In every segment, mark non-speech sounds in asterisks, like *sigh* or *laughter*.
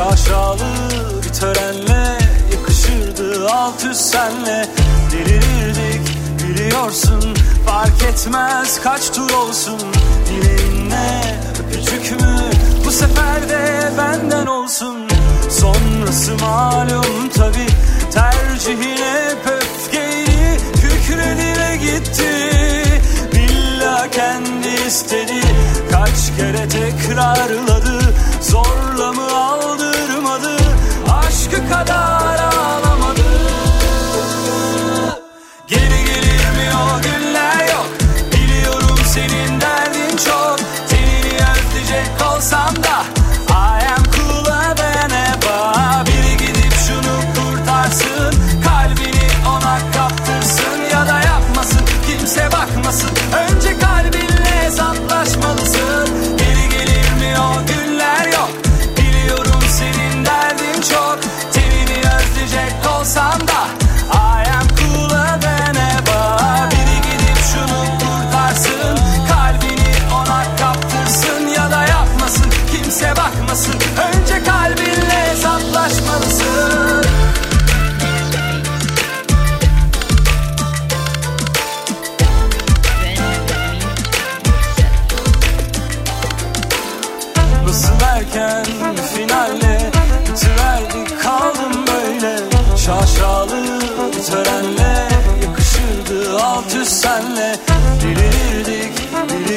Şaşalı bir törenle Yakışırdı alt üst senle. Delirirdik biliyorsun Fark etmez kaç tur olsun. Dileğinle öpücük mü? Bu sefer de benden olsun. Sonrası malum tabi Tercihine öfkeyi Kükredi gitti. Billa kendi istedi Kaç kere tekrarladı Zorla mı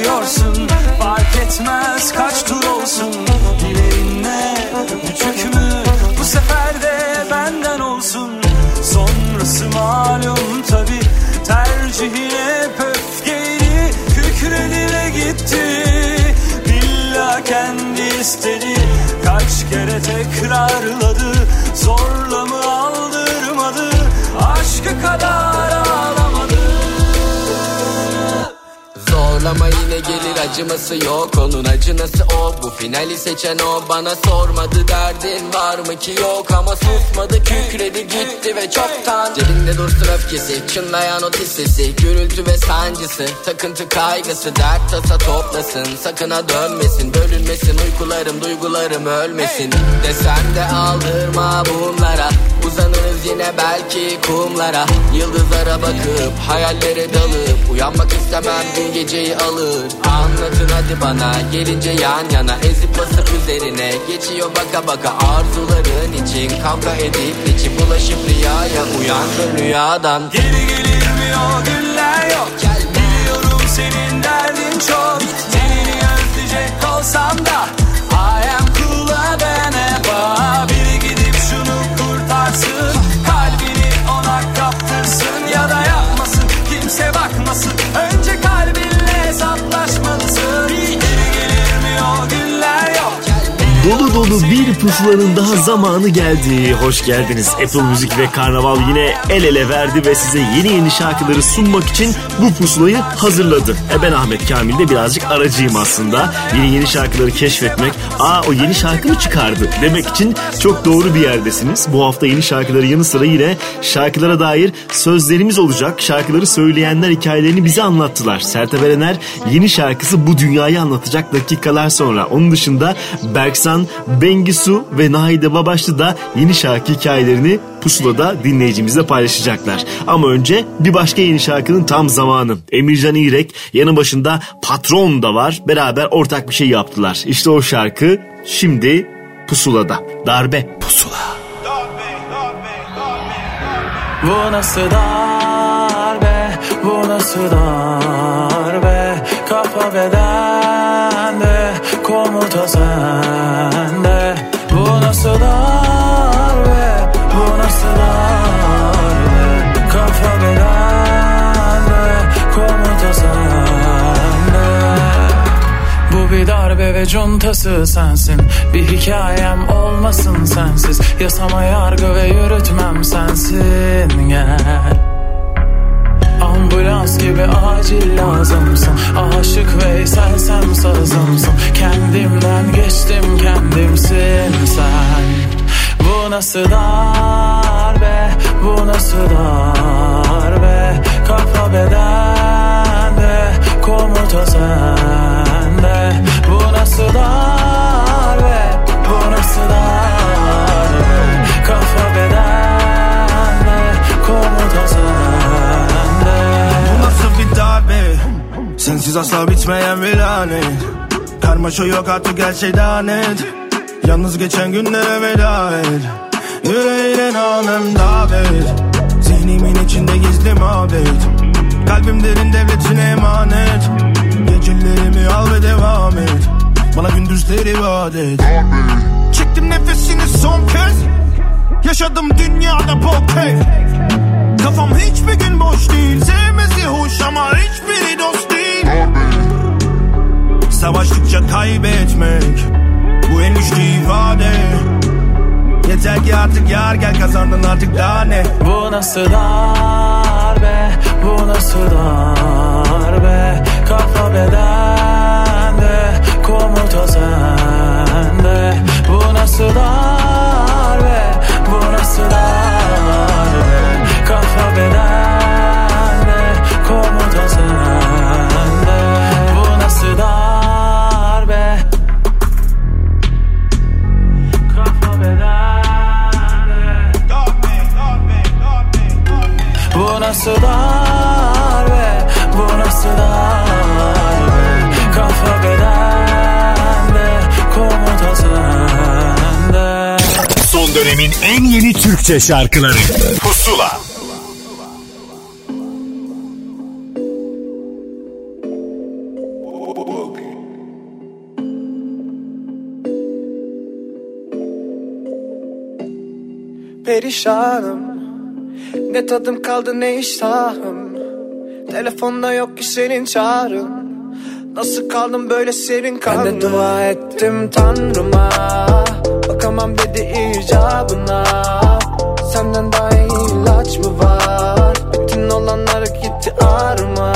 biliyorsun Fark etmez kaç tur olsun. Dileğinle öpücük mü Bu sefer de benden olsun. Sonrası malum tabi Tercihine öfkeyi Kükredi ve gitti. Billa kendi istedi. Kaç kere tekrarladı. Zorla mı aldırmadı? Aşkı kadar Zorlama yine gelir acıması yok. Onun acınası o. Bu finali seçen o. Bana sormadı derdin var mı ki yok. Ama susmadı kükredi gitti ve çoktan. Cebinde dursun öfkesi çınlayan o sesi Gürültü ve sancısı takıntı kaygısı. Dert tasa toplasın sakına dönmesin. Bölünmesin uykularım duygularım ölmesin. Desen de aldırma bunlara Uzanırız yine belki kumlara. Yıldızlara bakıp hayallere dalıp Uyanmak istemem dün geceyi alır Anlatın hadi bana gelince yan yana Ezip basıp üzerine. Geçiyor baka baka Arzuların için kavga edip içi bulaşıp rüyaya Uyandın rüyadan. Geri gelir mi o günler yok Biliyorum senin derdin çok. Tenini özleyecek olsam da I am Biri gidip şunu soon. Dolu bir pusulanın daha zamanı geldi. Hoş geldiniz. Apple Müzik ve Karnaval yine el ele verdi ve size yeni yeni şarkıları sunmak için bu pusulayı hazırladı. E ben Ahmet Kamil de birazcık aracıyım aslında. Yeni yeni şarkıları keşfetmek, aa o yeni şarkı mı çıkardı demek için çok doğru bir yerdesiniz. Bu hafta yeni şarkıların yanı sıra yine şarkılara dair sözlerimiz olacak. Şarkıları söyleyenler hikayelerini bize anlattılar. Sertab Erener yeni şarkısı Bu Dünyayı anlatacak dakikalar sonra. Onun dışında Berksan, Bengisu ve Nahide Babaşlı da yeni şarkı hikayelerini Pusula'da dinleyicimizle paylaşacaklar. Ama önce bir başka yeni şarkının tam zamanı. Emircan İrek yanı başında Patron da var. Beraber ortak bir şey yaptılar. İşte o şarkı şimdi Pusula'da. Darbe. Pusula. Bu nasıl darbe, bu nasıl darbe Kafa bedende, komuta sende ve cuntası sensin. Bir hikayem olmasın sensiz. Yasama yargı ve yürütmem sensin. Gel. Ambulans gibi acil lazımsın. Aşık Veysel'sem sazımsın. Kendimden geçtim kendimsin sen. Bu nasıl darbe? Bu nasıl darbe? Kafa bedende Komuta sende Bu nasıl darbe Bu nasıl darbe Kafa bedende Komuta sende. Bu nasıl bir darbe Sensiz asla bitmeyen bir lanet. Karmaşa yok artık her şey daha net. Yalnız geçen günlere veda et. Yüreğine namem davet. Zihnimin içinde gizli mabet. Kalbim derin devletine emanet. Gecelerimi al ve devam et Bana gündüzleri vaat et. Çektim nefesini son kez. Yaşadım dünyada bol keyif Kafam hiçbir gün boş değil. Sevmesi hoş ama hiçbiri dost değil. Savaştıkça kaybetmek Bu en güçlü ifade. Yeter ki artık yar gel kazandın artık daha ne? Bu nasıl darbe? Bu nasıl darbe? Kafa bedende Bu nasıl darbe Bu nasıl darbe Kafa bedende Komuta sende Bu nasıl darbe Kafa bedende Bu nasıl darbe dönemin en yeni Türkçe şarkıları. Pusula. Perişanım. Ne tadım kaldı ne iştahım. Telefonda yok ki senin çağrın Nasıl kaldım böyle senin kanlı Ben de dua ettim tanrıma. Bakamam dedi icabına. Senden daha iyi ilaç mı var? Bütün olanlar gitti ağrıma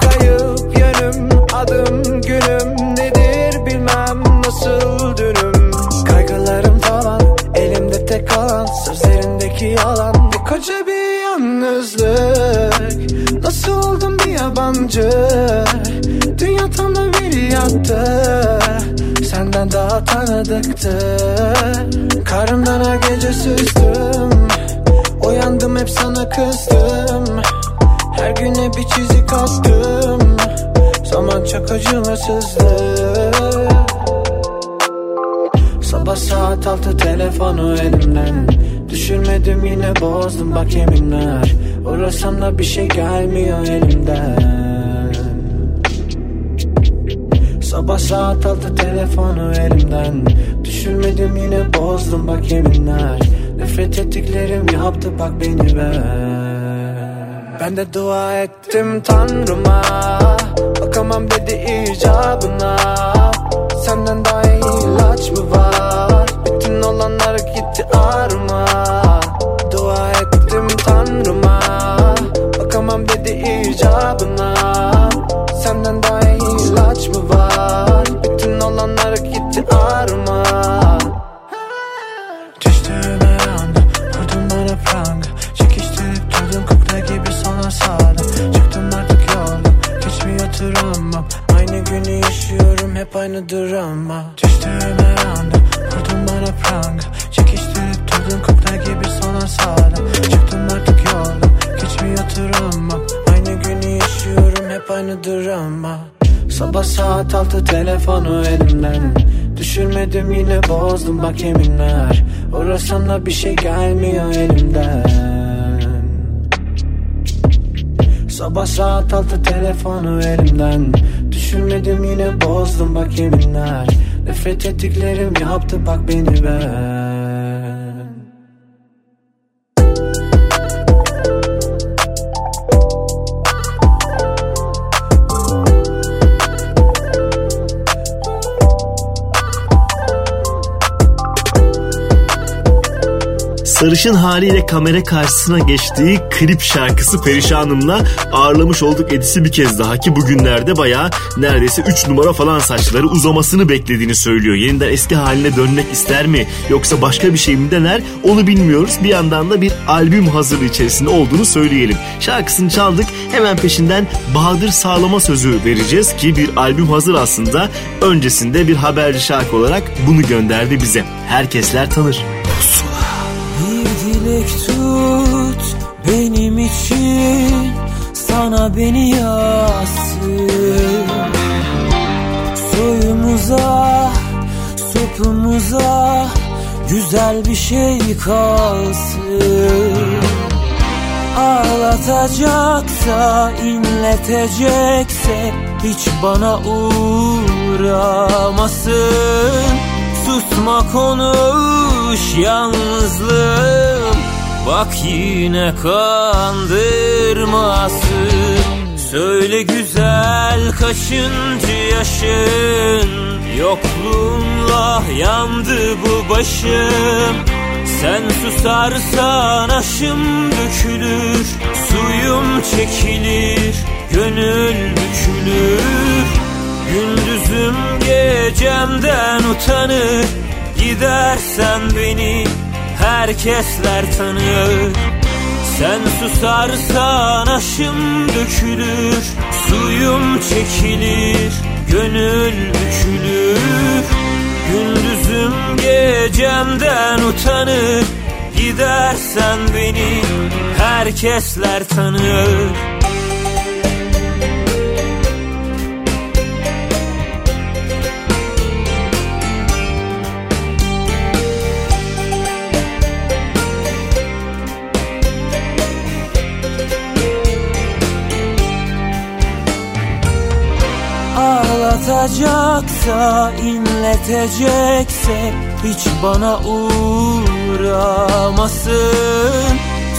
Kayıp yönüm adım günüm Nedir bilmem. Nasıl dünüm? Kaygılarım tavan elimde tek kalan Sözlerindeki yalan. Bu koca bir yalnızlık. Nasıl oldum yabancı. Dünya tam da biri yattı Senden daha tanıdıktı. Karnımdan her gece süzdüm. Uyandım hep sana kızdım. Her güne bir çizik attım. Zaman çok acımasızdı. Sabah saat altı telefonu elimden. Düşürmedim yine bozdum bak yeminler Uğrasam da bir şey gelmiyor elimden. Sabah saat altı telefonu elimden. Düşürmedim yine bozdum bak yeminler. Nefret ettiklerim yaptı bak beni ben Ben de dua ettim tanrıma. Bakamam dedi icabına. Senden daha iyi ilaç mı var? Bütün olanlar gitti ağrıma aynı drama Düştüğüme anda vurdun bana pranga. Çekiştirip durdun kukla gibi sana sağdım Çıktım artık yolda geçmiyor travmam Aynı günü yaşıyorum hep aynı drama Sabah saat altı telefonu elimden. Düşürmedim yine bozdum bak yeminler. Uğrasam da bir şey gelmiyor elimden. Sabah saat altı telefonu elimden Düşürmedim yine bozdum bak yeminler. Nefret ettiklerim yaptı bak beni ben sarışın haliyle kamera karşısına geçtiği klip şarkısı Perişanım'la ağırlamış olduk Edis'i bir kez daha ki bugünlerde bayağı neredeyse 3 numara falan saçları uzamasını beklediğini söylüyor. Yeniden eski haline dönmek ister mi yoksa başka bir şey mi dener onu bilmiyoruz. Bir yandan da bir albüm hazırlığı içerisinde olduğunu söyleyelim. Şarkısını çaldık hemen peşinden Bahadır Sağlama sözü vereceğiz ki bir albüm hazır aslında. Öncesinde bir haberci şarkı olarak bunu gönderdi bize. Herkesler tanır. Dilek tut benim için sana beni yazsın. Soyumuza sopumuza güzel bir şey kalsın. Ağlatacaksa inletecekse hiç bana uğramasın. Susma konuş yalnızlığım Bak yine kandırmasın Söyle güzel kaçıncı yaşın. Yokluğunla yandı bu başım. Sen susarsan aşım dökülür Suyum çekilir Gönül bükülür. Gündüzüm gecemden utanır. Gidersen beni herkesler tanır Sen susarsan aşım dökülür Suyum çekilir Gönül bükülür. Gündüzüm gecemden utanır Gidersen beni herkesler tanır Ağlatacaksa, inletecekse hiç bana uğramasın.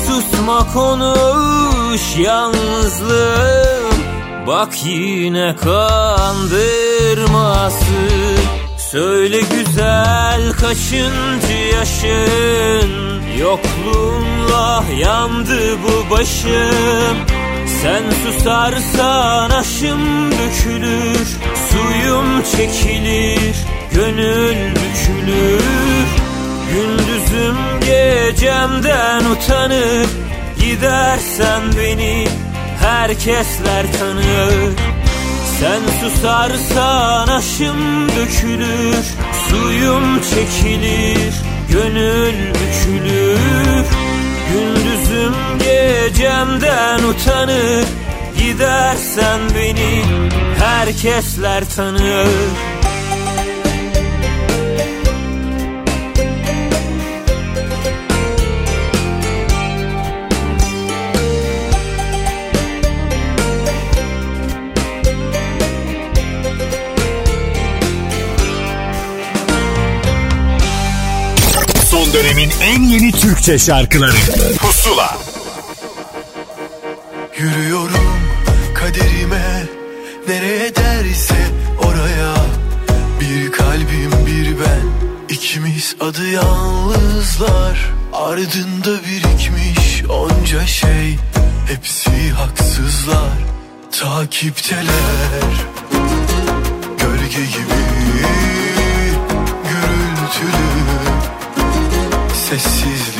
Susma konuş yalnızlığım Bak yine kandırmasın Söyle güzel kaçıncı yaşın? Yokluğunla yandı bu başım. Sen susarsan aşım dökülür Suyum çekilir Gönül bükülür. Gündüzüm gecemden utanır. Gidersen beni herkesler tanır. Sen susarsan aşım dökülür. Suyum çekilir Gönül bükülür. Gündüzüm gecemden utanır Gidersen beni herkesler tanır Son dönemin en yeni Türkçe şarkıları. Pusula. Yürüyorum kaderime Nereye derse oraya. Bir kalbim bir ben ikimiz adı yalnızlar. Ardında birikmiş onca şey Hepsi haksızlar. Takipteler Gölge gibi Gürültülü Sessizliği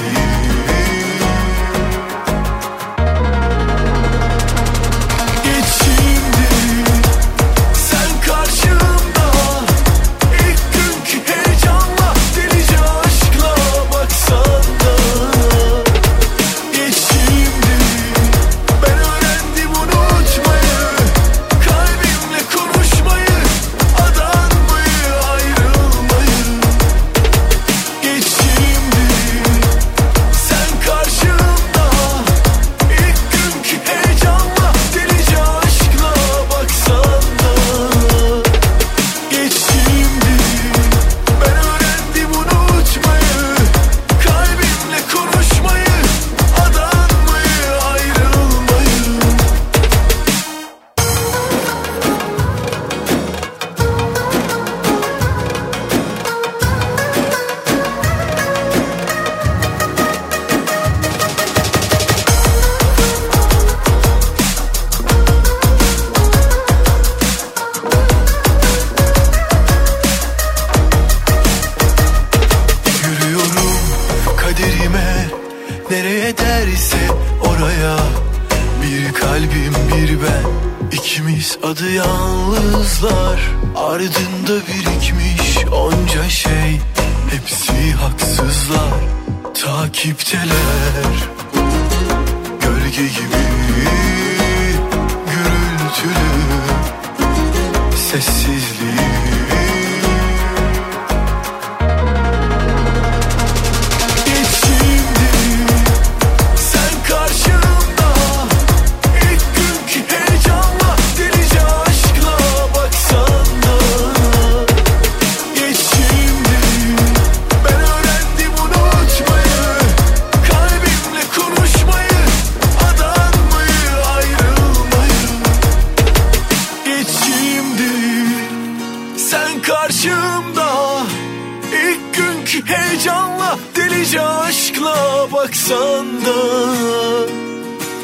baksan da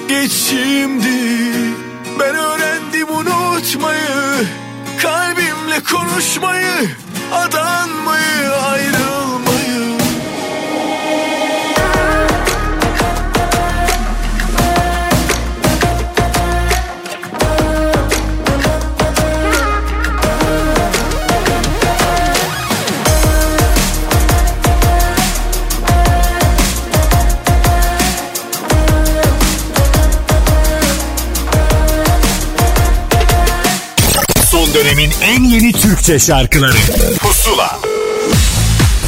Geç şimdi ben öğrendim unutmayı. Kalbimle konuşmayı Adanmayı ayrılmayı en yeni Türkçe şarkıları Pusula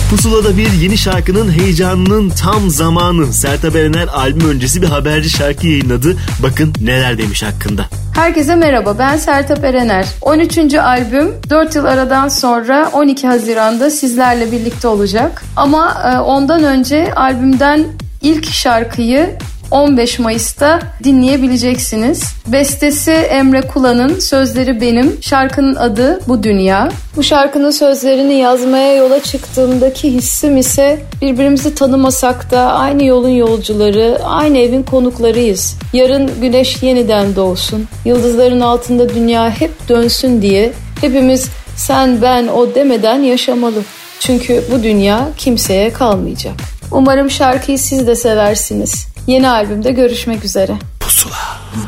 Pusula'da bir yeni şarkının heyecanının tam zamanı. Sertab Erener albüm öncesi bir haberci şarkı yayınladı. Bakın neler demiş hakkında. Herkese merhaba ben Sertab Erener. 13. albüm 4 yıl aradan sonra 12 Haziran'da sizlerle birlikte olacak. Ama e, ondan önce albümden ilk şarkıyı 15 Mayıs'ta dinleyebileceksiniz. Bestesi Emre Kula'nın, sözleri benim. Şarkının adı Bu Dünya. Bu şarkının sözlerini yazmaya yola çıktığımdaki hissim ise birbirimizi tanımasak da aynı yolun yolcuları, aynı evin konuklarıyız. Yarın güneş yeniden doğsun, yıldızların altında dünya hep dönsün diye hepimiz sen ben o demeden yaşamalı. Çünkü bu dünya kimseye kalmayacak. Umarım şarkıyı siz de seversiniz. Yeni albümde görüşmek üzere.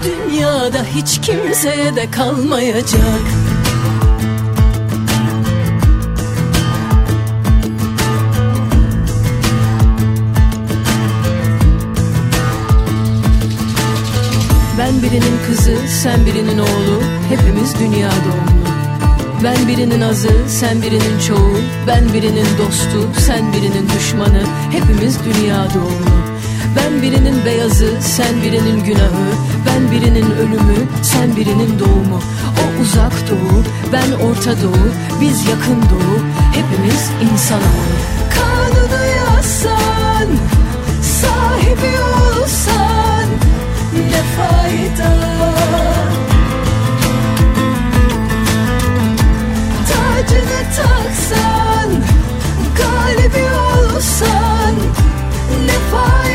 Dünyada hiç kimseye de kalmayacak. Ben birinin kızı, sen birinin oğlu. Hepimiz dünya doğumlu. Ben birinin azı, sen birinin çoğu. Ben birinin dostu, sen birinin düşmanı. Hepimiz dünya doğumlu ben birinin beyazı, sen birinin günahı. Ben birinin ölümü, sen birinin doğumu. O uzak doğu, ben orta doğu. Biz yakın doğu, hepimiz insanoğlu Kanunu yazsan, sahibi olsan Ne fayda? Tacını taksan, galibi olsan ne fayda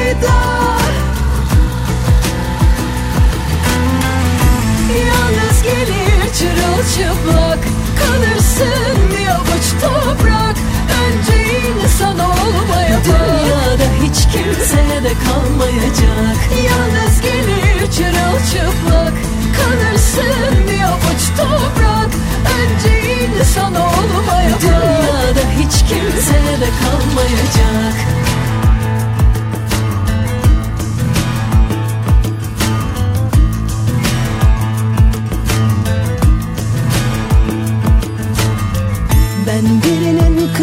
çırılçıplak Kalırsın bir avuç toprak. Önce insan olmaya bak. Dünyada hiç kimseye de kalmayacak. Yalnız gelir çırılçıplak Kalırsın bir avuç toprak. Önce insan olmaya bak. Dünyada hiç kimseye de kalmayacak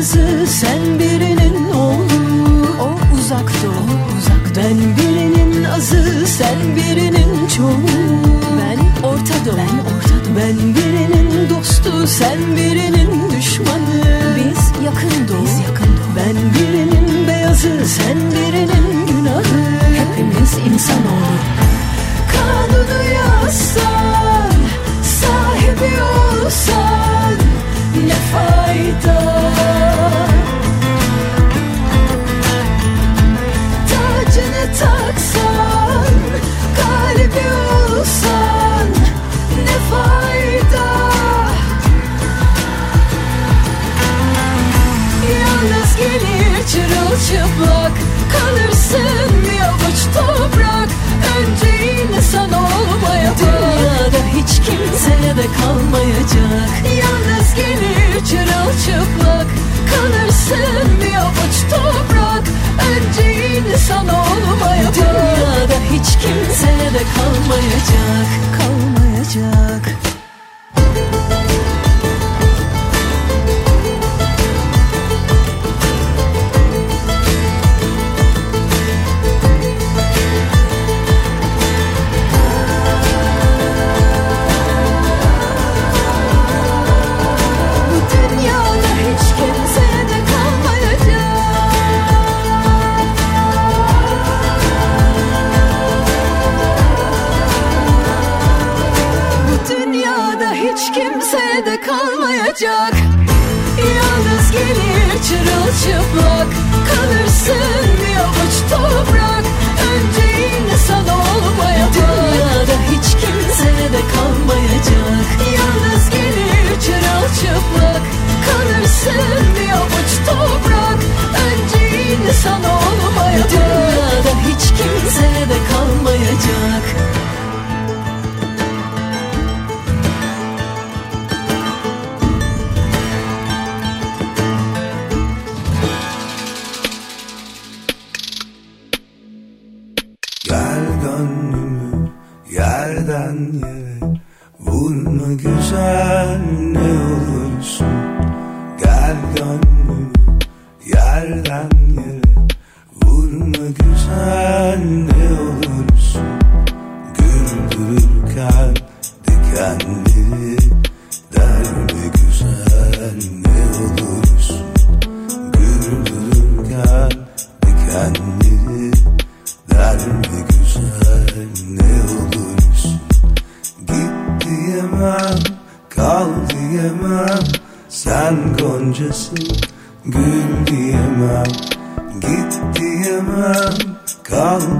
kızı, sen birinin oğlu. O uzak doğu, uzak Ben birinin azı, sen birinin çoğu. Ben orta doğu, ben orta doğu. Ben birinin dostu, sen birinin düşmanı. Biz yakın doğu, biz yakın doğu. Ben birinin beyazı, sen birinin günahı. Hepimiz insanoğlu. Kanunu yazsan, sahibi olsan ne fayda? Tacını taksan Galibi olsan Ne fayda? Yalnız gelir çırılçıplak Kalırsın bir avuç Dünyada hiç kimse de kalmayacak. Yalnız gelir çırılçıplak Kalırsın bir avuç toprak. Önce insan olmaya Dünyada hiç kimse de kalmayacak. Kalmayacak.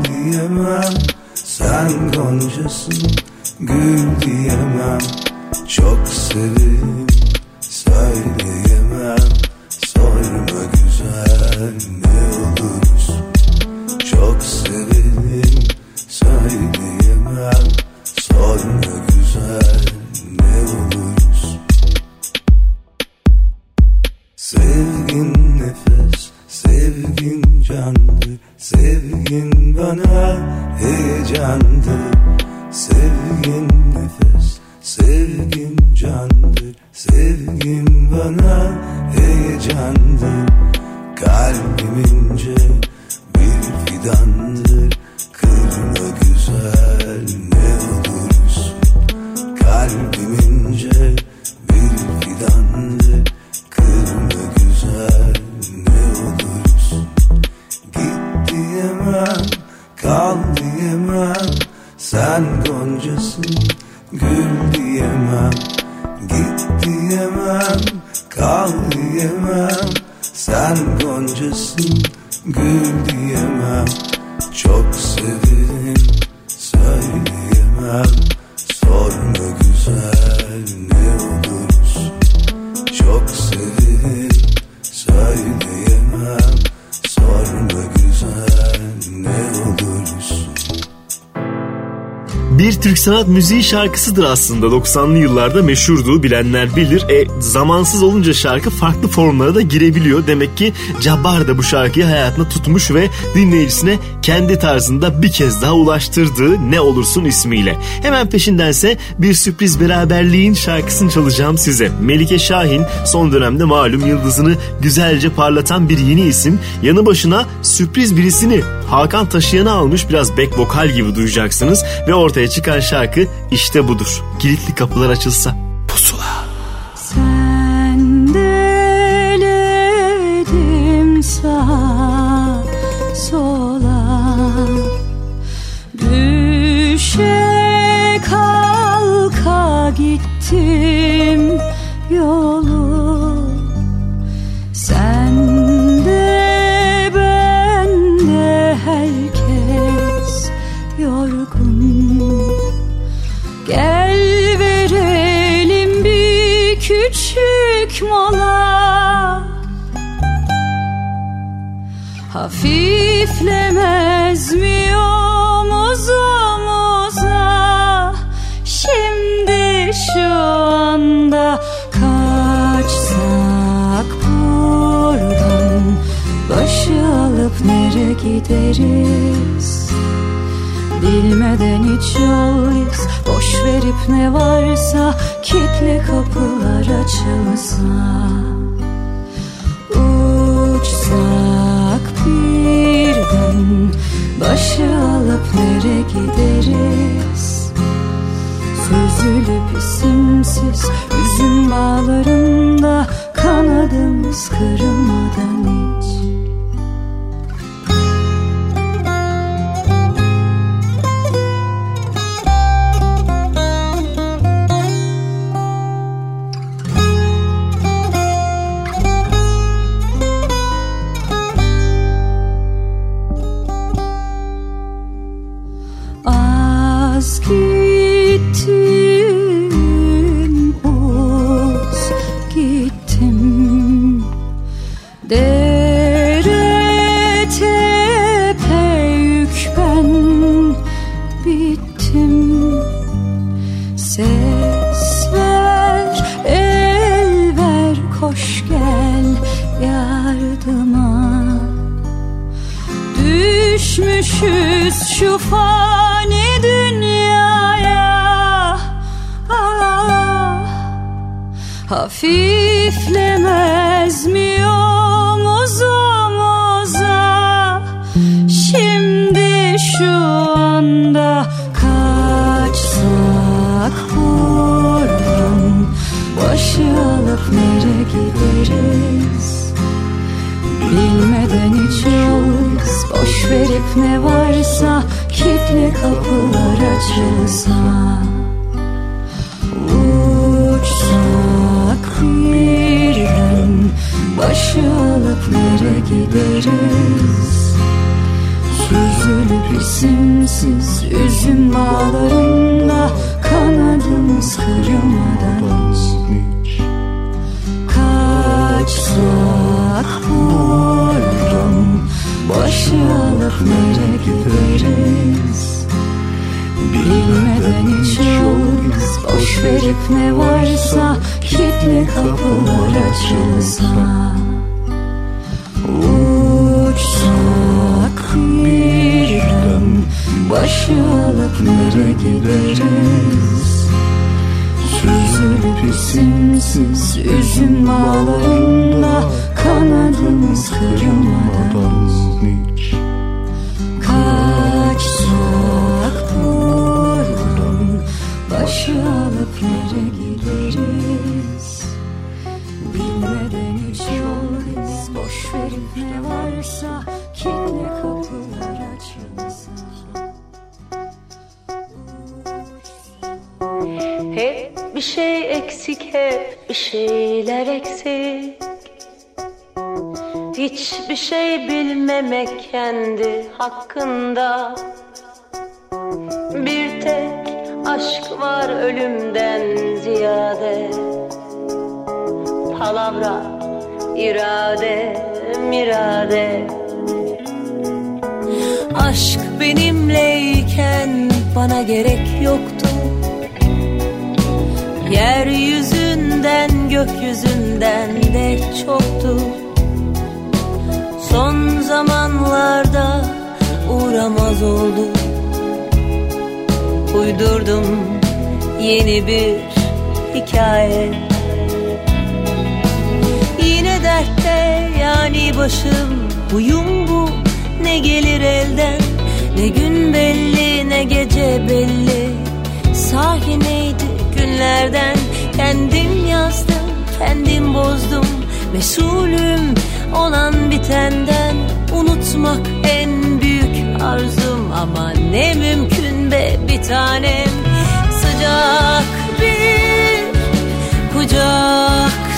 Diyemem. Sen goncasın gül diyemem. Çok severim söyleyemem. Sorma güzel ne müziği şarkısıdır aslında. 90'lı yıllarda meşhurdu bilenler bilir. E zamansız olunca şarkı farklı formlara da girebiliyor. Demek ki Cabbar da bu şarkıyı hayatına tutmuş ve dinleyicisine kendi tarzında bir kez daha ulaştırdığı Ne Olursun ismiyle. Hemen peşindense bir sürpriz beraberliğin şarkısını çalacağım size. Melike Şahin son dönemde malum yıldızını güzelce parlatan bir yeni isim. Yanı başına sürpriz birisini Hakan Taşıyan'ı almış biraz back vokal gibi duyacaksınız ve ortaya çıkan şarkı işte budur. Kilitli kapılar açılsa. Bilmeden hiç yol iz Boş verip ne varsa Kitle kapılar açılsa. Uçsak birden Başı alıp nere gideriz? Süzülüp isimsiz Üzüm bağlarında Kanadımız kırılmadan hiç benimleyken bana gerek yoktu. Yeryüzünden gökyüzünden de çoktu. Son zamanlarda uğramaz oldu. Uydurdum yeni bir hikaye. Yine dertte yani başım huyum bu Ne gelir elden ne gün belli ne gece belli. Sahi neydi günlerden? Kendim yazdım kendim bozdum. Mesulüm olan bitenden. Unutmak en büyük arzum. Ama ne mümkün be bir tanem. Sıcak bir kucaktan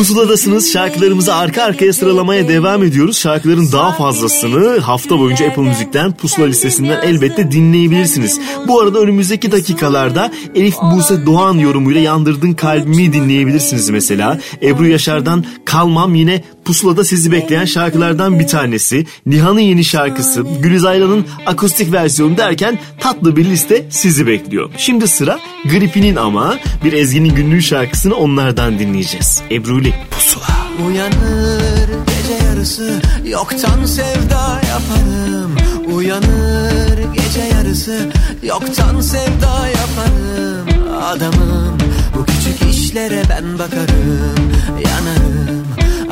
Pusuladasınız. Şarkılarımızı arka arkaya sıralamaya devam ediyoruz. Şarkıların daha fazlasını hafta boyunca Apple Müzik'ten pusula listesinden elbette dinleyebilirsiniz. Bu arada önümüzdeki dakikalarda Elif Buse Doğan yorumuyla Yandırdın Kalbimi dinleyebilirsiniz mesela. Ebru Yaşar'dan Kalmam yine pusulada sizi bekleyen şarkılardan bir tanesi. Nihan'ın yeni şarkısı, Gülizaylan'ın akustik versiyonu derken tatlı bir liste sizi bekliyor. Şimdi sıra Gripin'in ama bir Ezgi'nin günlüğü şarkısını onlardan dinleyeceğiz. Ebru ile Pusula. Uyanır gece yarısı Yoktan sevda yaparım Uyanır gece yarısı Yoktan sevda yaparım Adamım bu küçük işlere ben bakarım Yanarım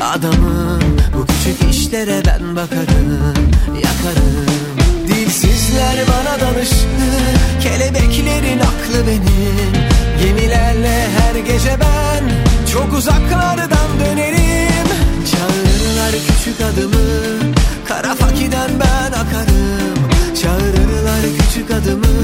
Adamım bu küçük işlere ben bakarım Yakarım. Dilsizler bana danışır Kelebeklerin aklı benim. Gemilerle her gece ben Çok uzaklardan dönerim. Çağırırlar küçük adımı Kara fakiden ben akarım. Çağırırlar küçük adımı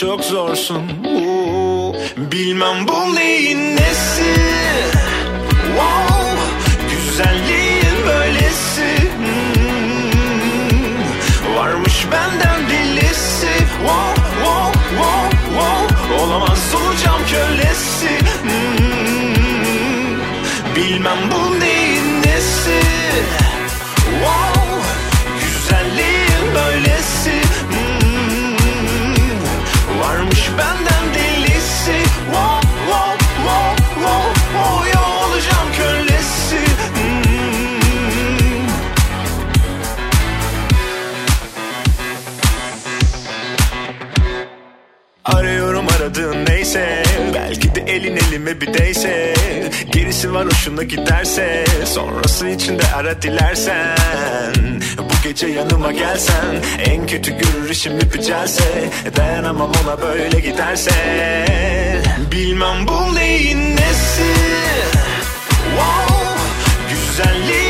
çok zorsun Arıyorum aradığın neyse. Belki de elin elime bir değse. Gerisi var hoşuna giderse. Sonrası için de ara dilersen. Bu gece yanıma gelsen. En kötü görür işim ipicelse Dayanamam ona böyle giderse. Bilmem bu neyin nesi. Wow, Güzelliğin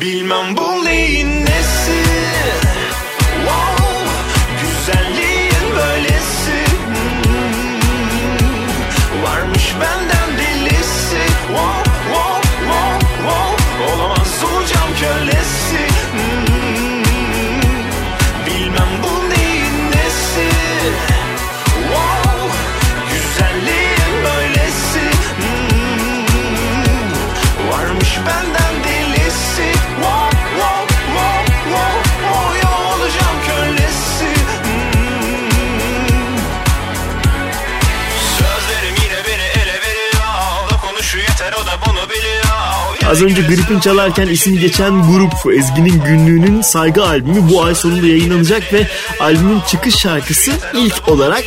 Bilmem bu neyin nesi Az önce Grip'in çalarken ismi geçen grup Ezgi'nin günlüğünün saygı albümü bu ay sonunda yayınlanacak ve albümün çıkış şarkısı ilk olarak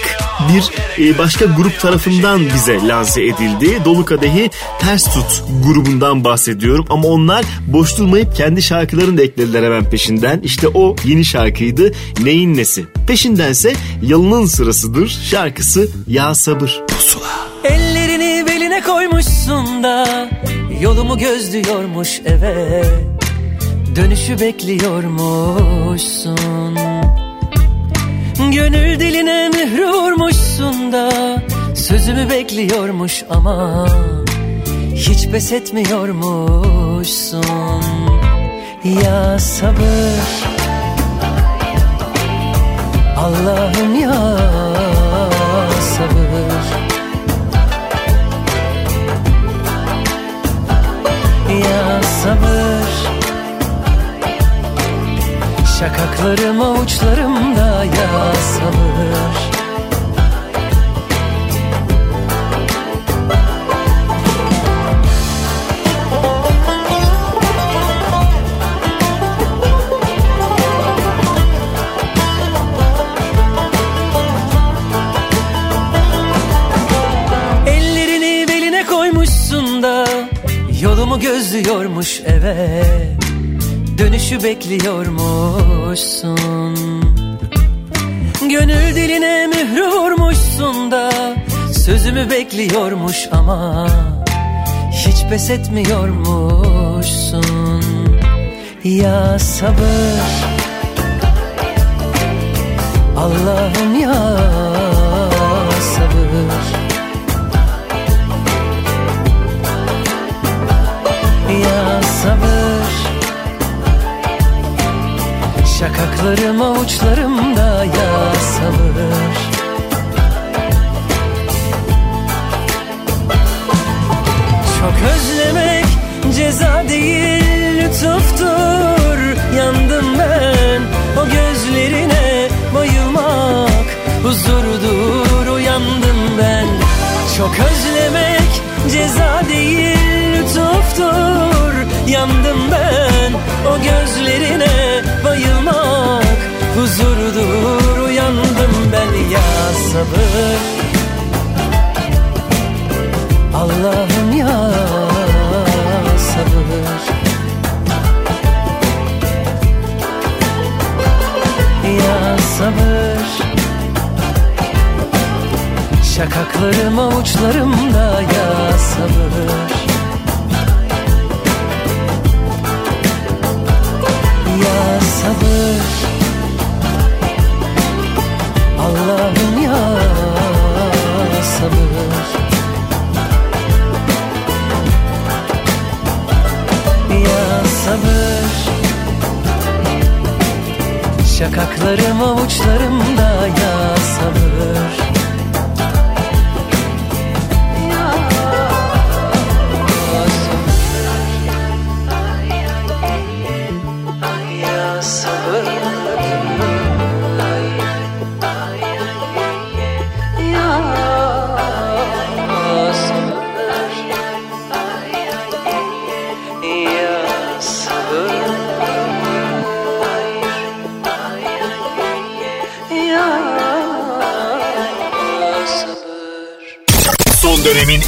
bir e, başka grup tarafından bize lanse edildi. Dolu Kadehi Ters Tut grubundan bahsediyorum ama onlar boş durmayıp kendi şarkılarını da eklediler hemen peşinden. İşte o yeni şarkıydı Neyin Nesi. Peşindense Yalının Sırasıdır şarkısı Ya Sabır. Pusula. Ellerini beline koymuşsun da Yolumu gözlüyormuş eve Dönüşü bekliyormuşsun. Gönül diline mührü vurmuşsun da Sözümü bekliyormuş ama Hiç pes etmiyormuşsun. Ya sabır. Allah'ım ya ya sabır. Şakaklarım avuçlarımda ya sabır gözlüyormuş eve. Dönüşü bekliyormuşsun. Gönül diline mührü vurmuşsun da Sözümü bekliyormuş ama Hiç pes etmiyormuşsun. Ya sabır. Allah'ım ya sabır. Şakaklarım avuçlarımda ya sabır. Çok özlemek ceza değil lütuftur. Yandım ben o gözlerine bayılmak Huzurdur. Uyandım ben. Çok özlemek ceza değil lütuftur Yandım ben o gözlerine bayılmak Huzurdur. Uyandım ben ya sabır. Allah'ım ya sabır. Ya sabır. Şakaklarım avuçlarımda ya sabır sabır. Allah'ım ya sabır. Ya sabır. Şakaklarım avuçlarımda ya sabır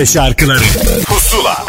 Türkçe şarkıları Pusula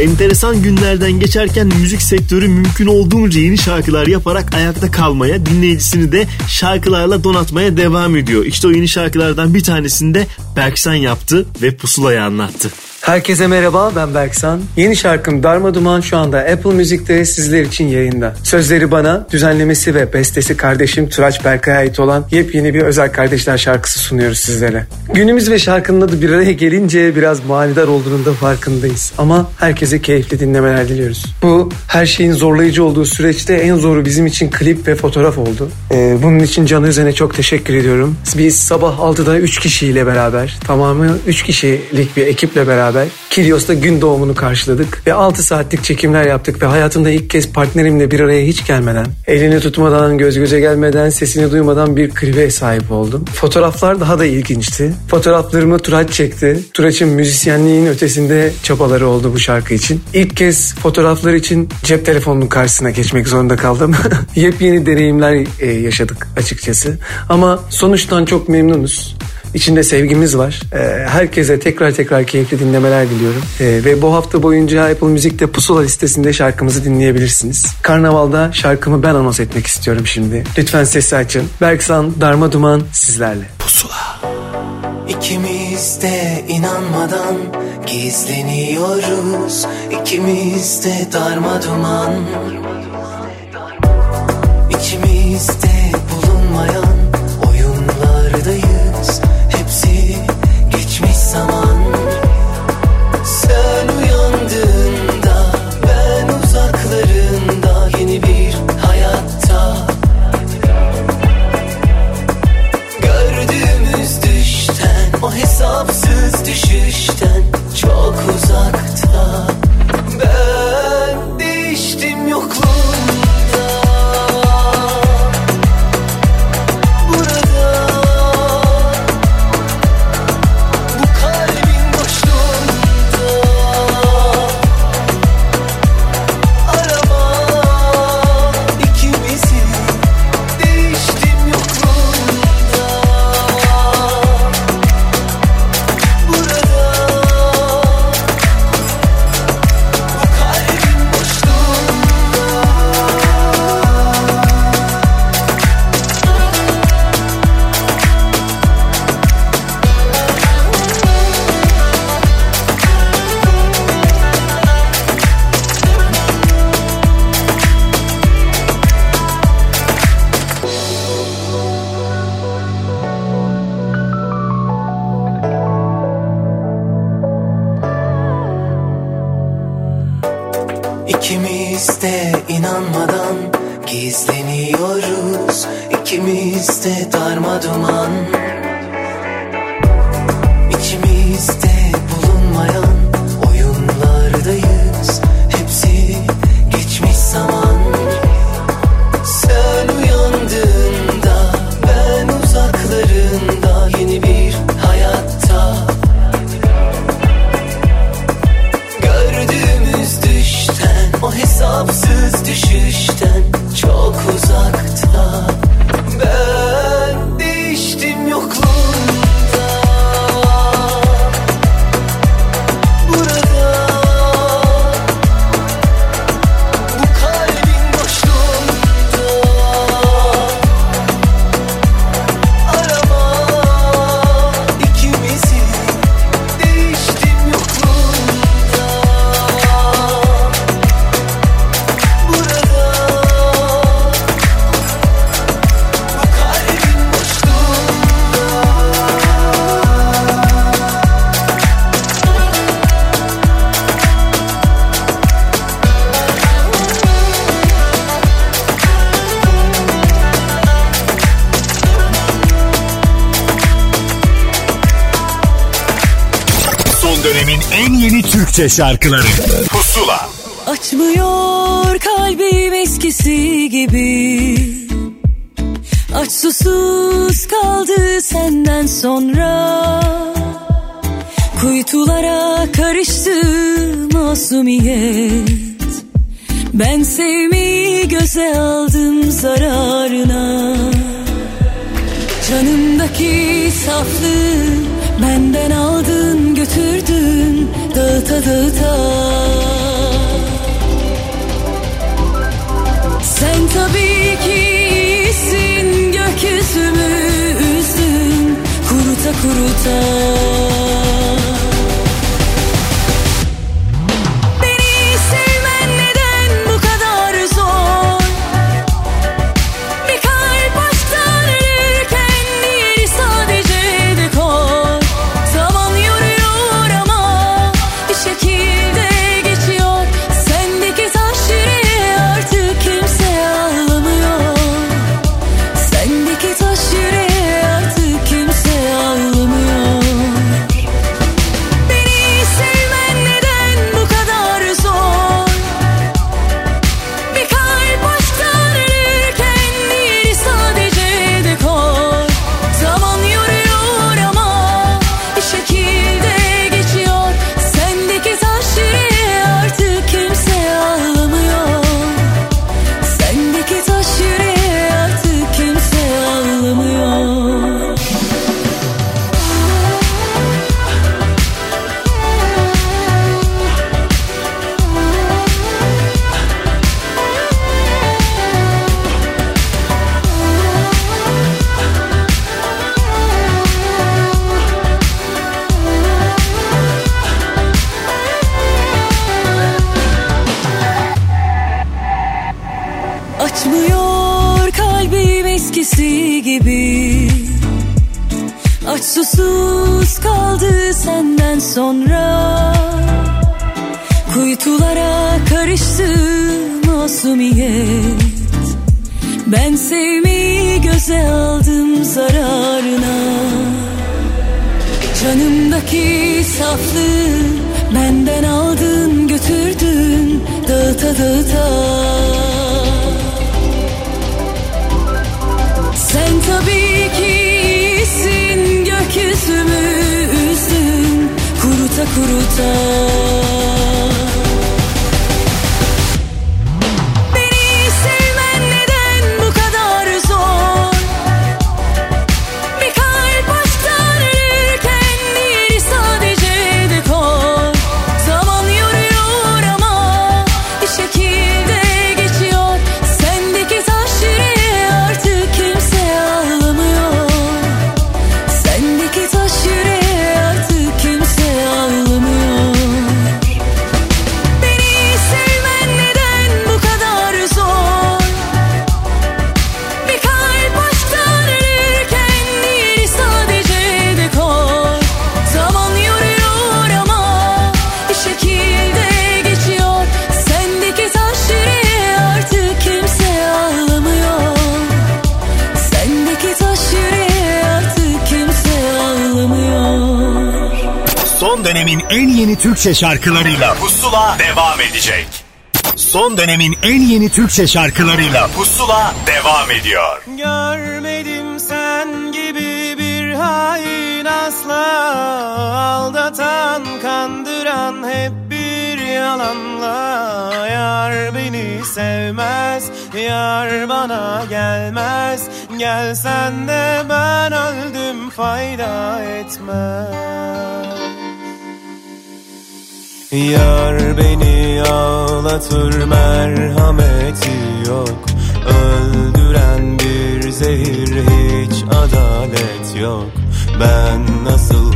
Enteresan günlerden geçerken müzik sektörü mümkün olduğunca yeni şarkılar yaparak ayakta kalmaya, dinleyicisini de şarkılarla donatmaya devam ediyor. İşte o yeni şarkılardan bir tanesini de Berksan yaptı ve Pusula'ya anlattı. Herkese merhaba ben Berksan. Yeni şarkım Darma Duman şu anda Apple Müzik'te sizler için yayında. Sözleri bana, düzenlemesi ve bestesi kardeşim Turaç Berkay'a ait olan yepyeni bir özel kardeşler şarkısı sunuyoruz sizlere. Günümüz ve şarkının adı bir araya gelince biraz manidar olduğunun da farkındayız. Ama herkese keyifli dinlemeler diliyoruz. Bu her şeyin zorlayıcı olduğu süreçte en zoru bizim için klip ve fotoğraf oldu. Ee, bunun için Can Özen'e çok teşekkür ediyorum. Biz sabah 6'da 3 kişiyle beraber, tamamı 3 kişilik bir ekiple beraber Kilios'ta gün doğumunu karşıladık ve 6 saatlik çekimler yaptık ve hayatımda ilk kez partnerimle bir araya hiç gelmeden, elini tutmadan, göz göze gelmeden, sesini duymadan bir klibe sahip oldum. Fotoğraflar daha da ilginçti. Fotoğraflarımı Turaç çekti. Turaç'ın müzisyenliğin ötesinde çabaları oldu bu şarkı için. İlk kez fotoğraflar için cep telefonunun karşısına geçmek zorunda kaldım. *laughs* Yepyeni deneyimler e, yaşadık açıkçası. Ama sonuçtan çok memnunuz. İçinde sevgimiz var. Ee, herkese tekrar tekrar keyifli dinlemeler diliyorum. Ee, ve bu hafta boyunca Apple Müzik'te Pusula listesinde şarkımızı dinleyebilirsiniz. Karnaval'da şarkımı ben anons etmek istiyorum şimdi. Lütfen sesi açın. Berksan Darma Duman sizlerle. İkimiz de inanmadan gizleniyoruz. İkimiz de darma duman. İçimizde bulunmayan Türkçe şarkıları. Pusula. Açmıyor kalbim eskisi gibi. Aç susuz kaldı senden sonra. Kuytulara karıştı masumiyet. Ben sevmeyi göze aldım zararına. Canımdaki saflığı adeta Sen tabii ki iyisin gökyüzümü üzdün. Kuruta kuruta. kurutan. Türkçe şarkılarıyla Pusula devam edecek. Son dönemin en yeni Türkçe şarkılarıyla Pusula devam ediyor. Görmedim sen gibi bir hain asla aldatan kandıran hep bir yalanla yar beni sevmez yar bana gelmez gelsen de ben öldüm fayda etmez. Yar beni ağlatır merhameti yok. Öldüren bir zehir hiç adalet yok. Ben nasıl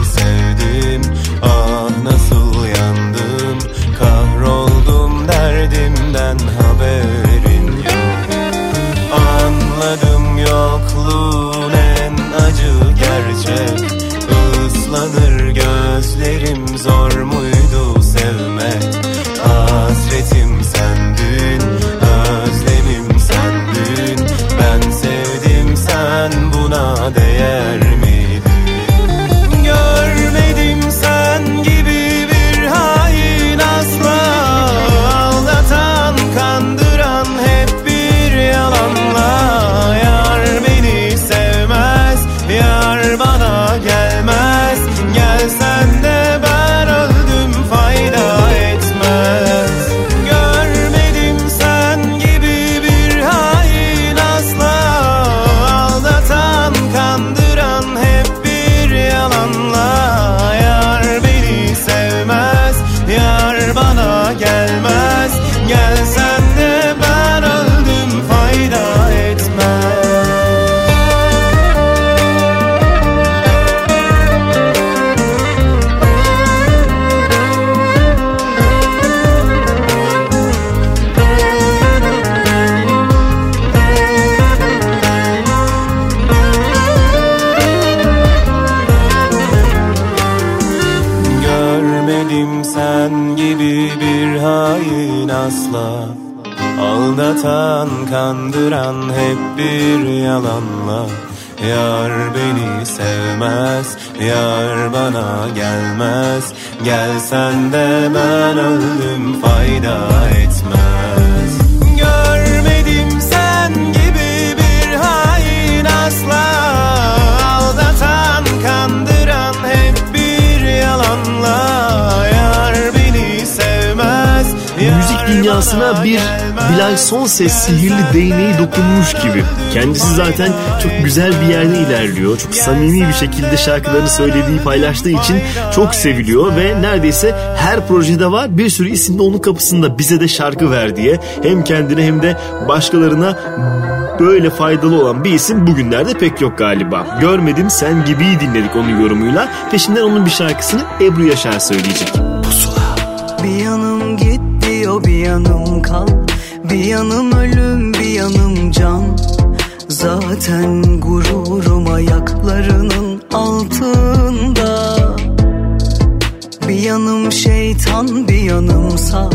Gelsen de ben öldüm fayda dünyasına bir Bilal Sonses sihirli değneği dokunmuş gibi. Kendisi zaten çok güzel bir yerde ilerliyor. Çok samimi bir şekilde şarkılarını söylediği, paylaştığı için çok seviliyor ve neredeyse her projede var. Bir sürü isim de onun kapısında bize de şarkı ver diye. Hem kendine hem de başkalarına böyle faydalı olan bir isim bugünlerde pek yok galiba. Görmedim sen gibi dinledik onun yorumuyla. Peşinden onun bir şarkısını Ebru Yaşar söyleyecek. Diyor bir yanım kal Bir yanım ölüm bir yanım can. Zaten gururum ayaklarının altında. Bir yanım şeytan bir yanım saf.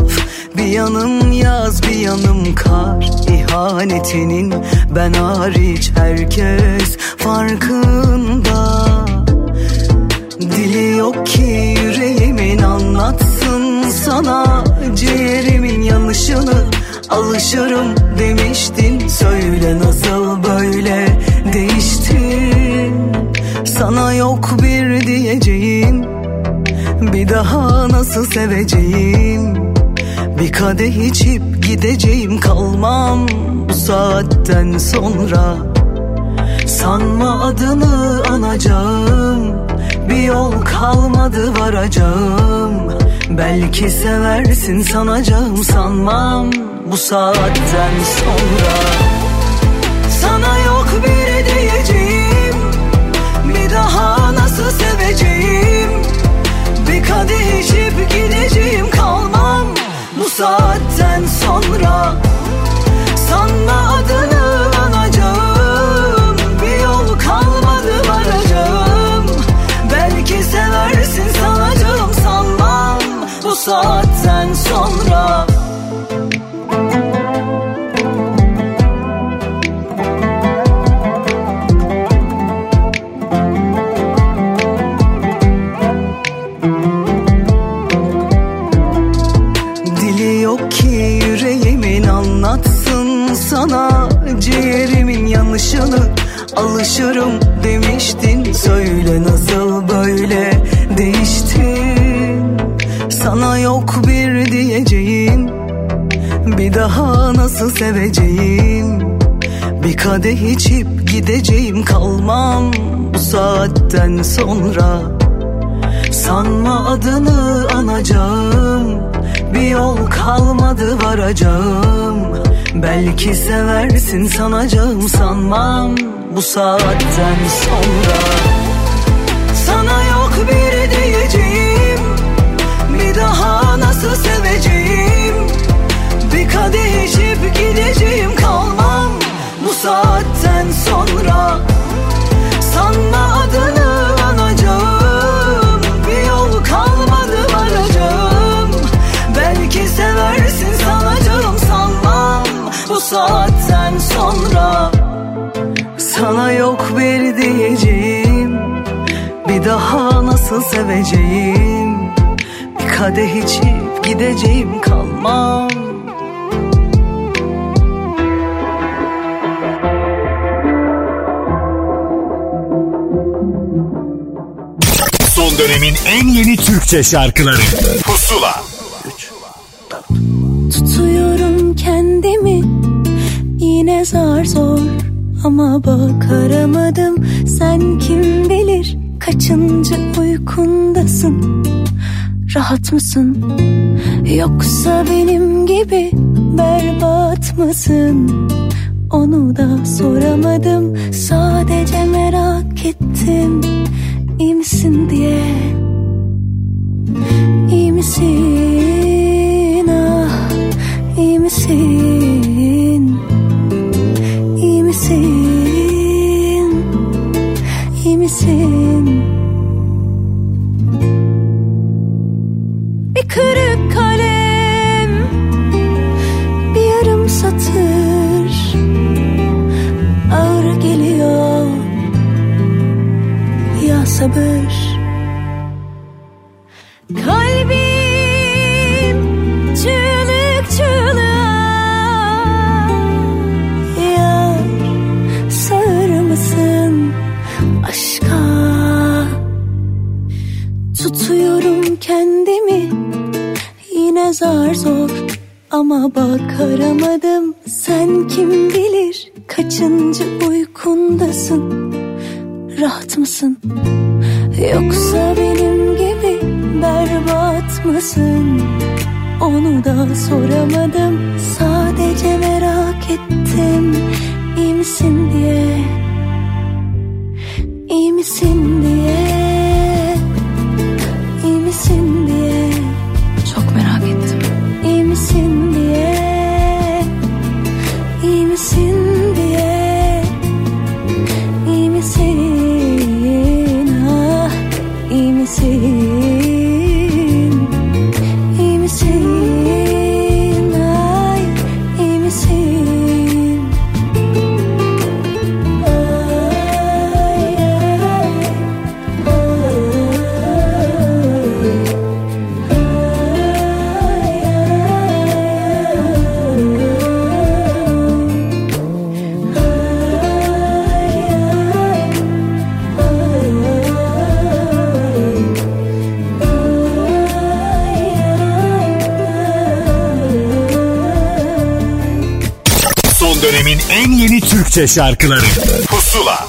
Bir yanım yaz bir yanım kar. İhanetinin ben hariç herkes farkında sana Ciğerimin yanışını alışırım demiştin. Söyle nasıl böyle değiştin? Sana yok bir diyeceğim Bir daha nasıl seveceğim? Bir kadeh içip gideceğim kalmam Bu saatten sonra. Sanma adını anacağım Bir yol kalmadı varacağım Belki seversin sanacağım sanmam Bu saatten sonra. Sana yok bir diyeceğim Bir daha nasıl seveceğim? Bir kadeh içip gideceğim kalmam Bu saatten sonra saatten sonra. Dili yok ki yüreğimin anlatsın sana. Ciğerimin yanışını alışırım demiştin. Söyle nasıl böyle daha nasıl seveceğim? Bir kadeh içip gideceğim kalmam Bu saatten sonra. Sanma adını anacağım Bir yol kalmadı varacağım. Belki seversin sanacağım sanmam Bu saatten sonra. Sana yok bir diyeceğim Bir daha nasıl seveceğim Bir kadeh içip gideceğim kalmam Bu saatten sonra. Sanma adını anacağım Bir yol kalmadı varacağım Belki seversin sanacağım sanmam Bu saatten sonra. Sana yok bir diyeceğim Bir daha nasıl seveceğim? Kadeh içip gideceğim kalmam dönemin en yeni Türkçe şarkıları. Pusula. Tutuyorum kendimi. Yine zar zor ama bakaramadım. Sen kim bilir kaçıncı uykundasın? Rahat mısın? Yoksa benim gibi berbat mısın? Onu da soramadım. Sadece merak ettim iyi misin diye. İyi misin? Ah iyi misin? İyi misin? İyi misin Ama bak aramadım sen kim bilir Kaçıncı uykundasın? Rahat mısın? Yoksa benim gibi berbat mısın? Onu da soramadım Sadece merak ettim. İyi misin diye İyi misin diye İyi Türkçe şarkıları Pusula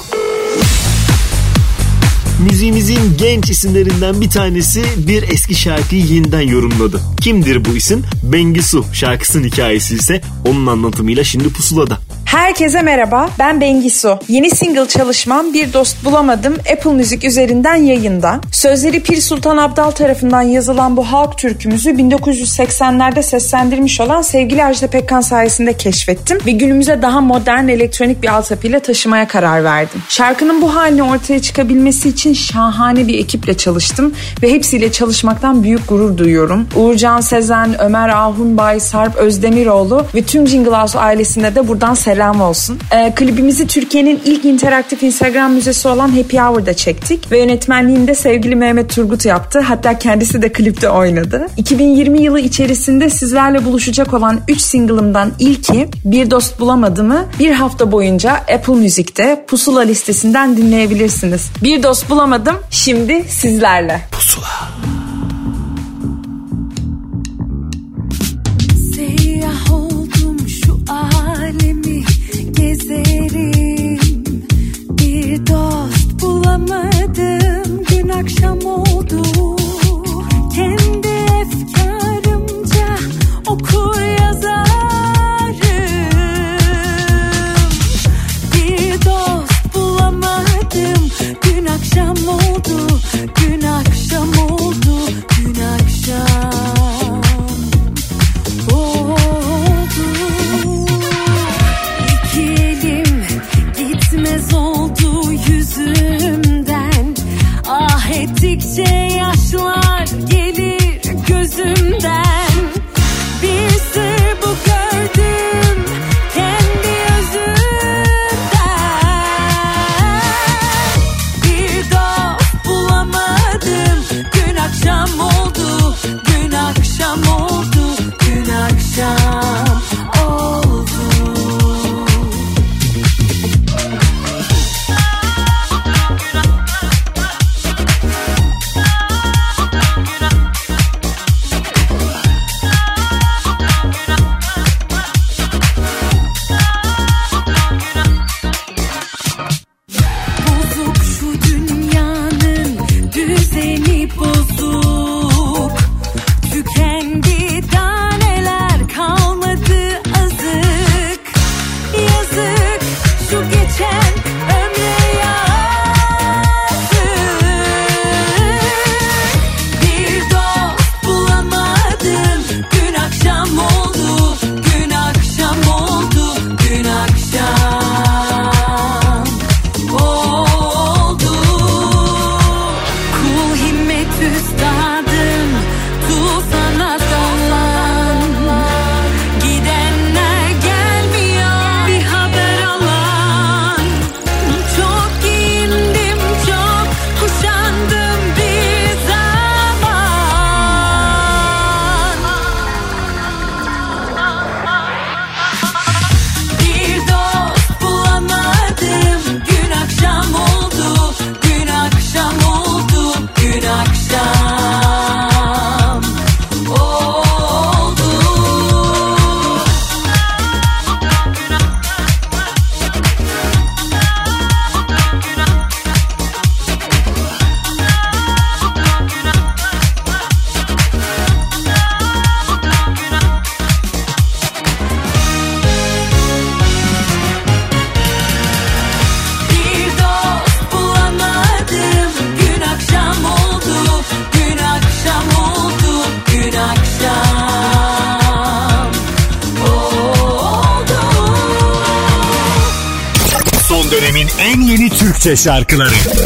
Müziğimizin genç isimlerinden bir tanesi bir eski şarkıyı yeniden yorumladı. Kimdir bu isim? Bengisu şarkısının hikayesi ise onun anlatımıyla şimdi pusulada. Herkese merhaba, ben Bengisu. Yeni single çalışmam Bir Dost Bulamadım Apple Müzik üzerinden yayında. Sözleri Pir Sultan Abdal tarafından yazılan bu halk türkümüzü 1980'lerde seslendirmiş olan sevgili Ajda Pekkan sayesinde keşfettim ve günümüze daha modern elektronik bir altyapıyla taşımaya karar verdim. Şarkının bu haline ortaya çıkabilmesi için şahane bir ekiple çalıştım ve hepsiyle çalışmaktan büyük gurur duyuyorum. Uğurcan Sezen, Ömer Ahunbay, Sarp Özdemiroğlu ve tüm Jingle House ailesine de buradan selam olsun. Ee, klibimizi Türkiye'nin ilk interaktif Instagram müzesi olan Happy Hour'da çektik ve yönetmenliğini de sevgili Mehmet Turgut yaptı. Hatta kendisi de klipte oynadı. 2020 yılı içerisinde sizlerle buluşacak olan 3 single'ımdan ilki Bir Dost Bulamadım'ı bir hafta boyunca Apple Müzik'te Pusula listesinden dinleyebilirsiniz. Bir Dost Bulamadım şimdi sizlerle. Seyyah dost bulamadım gün akşam oldu şarkıları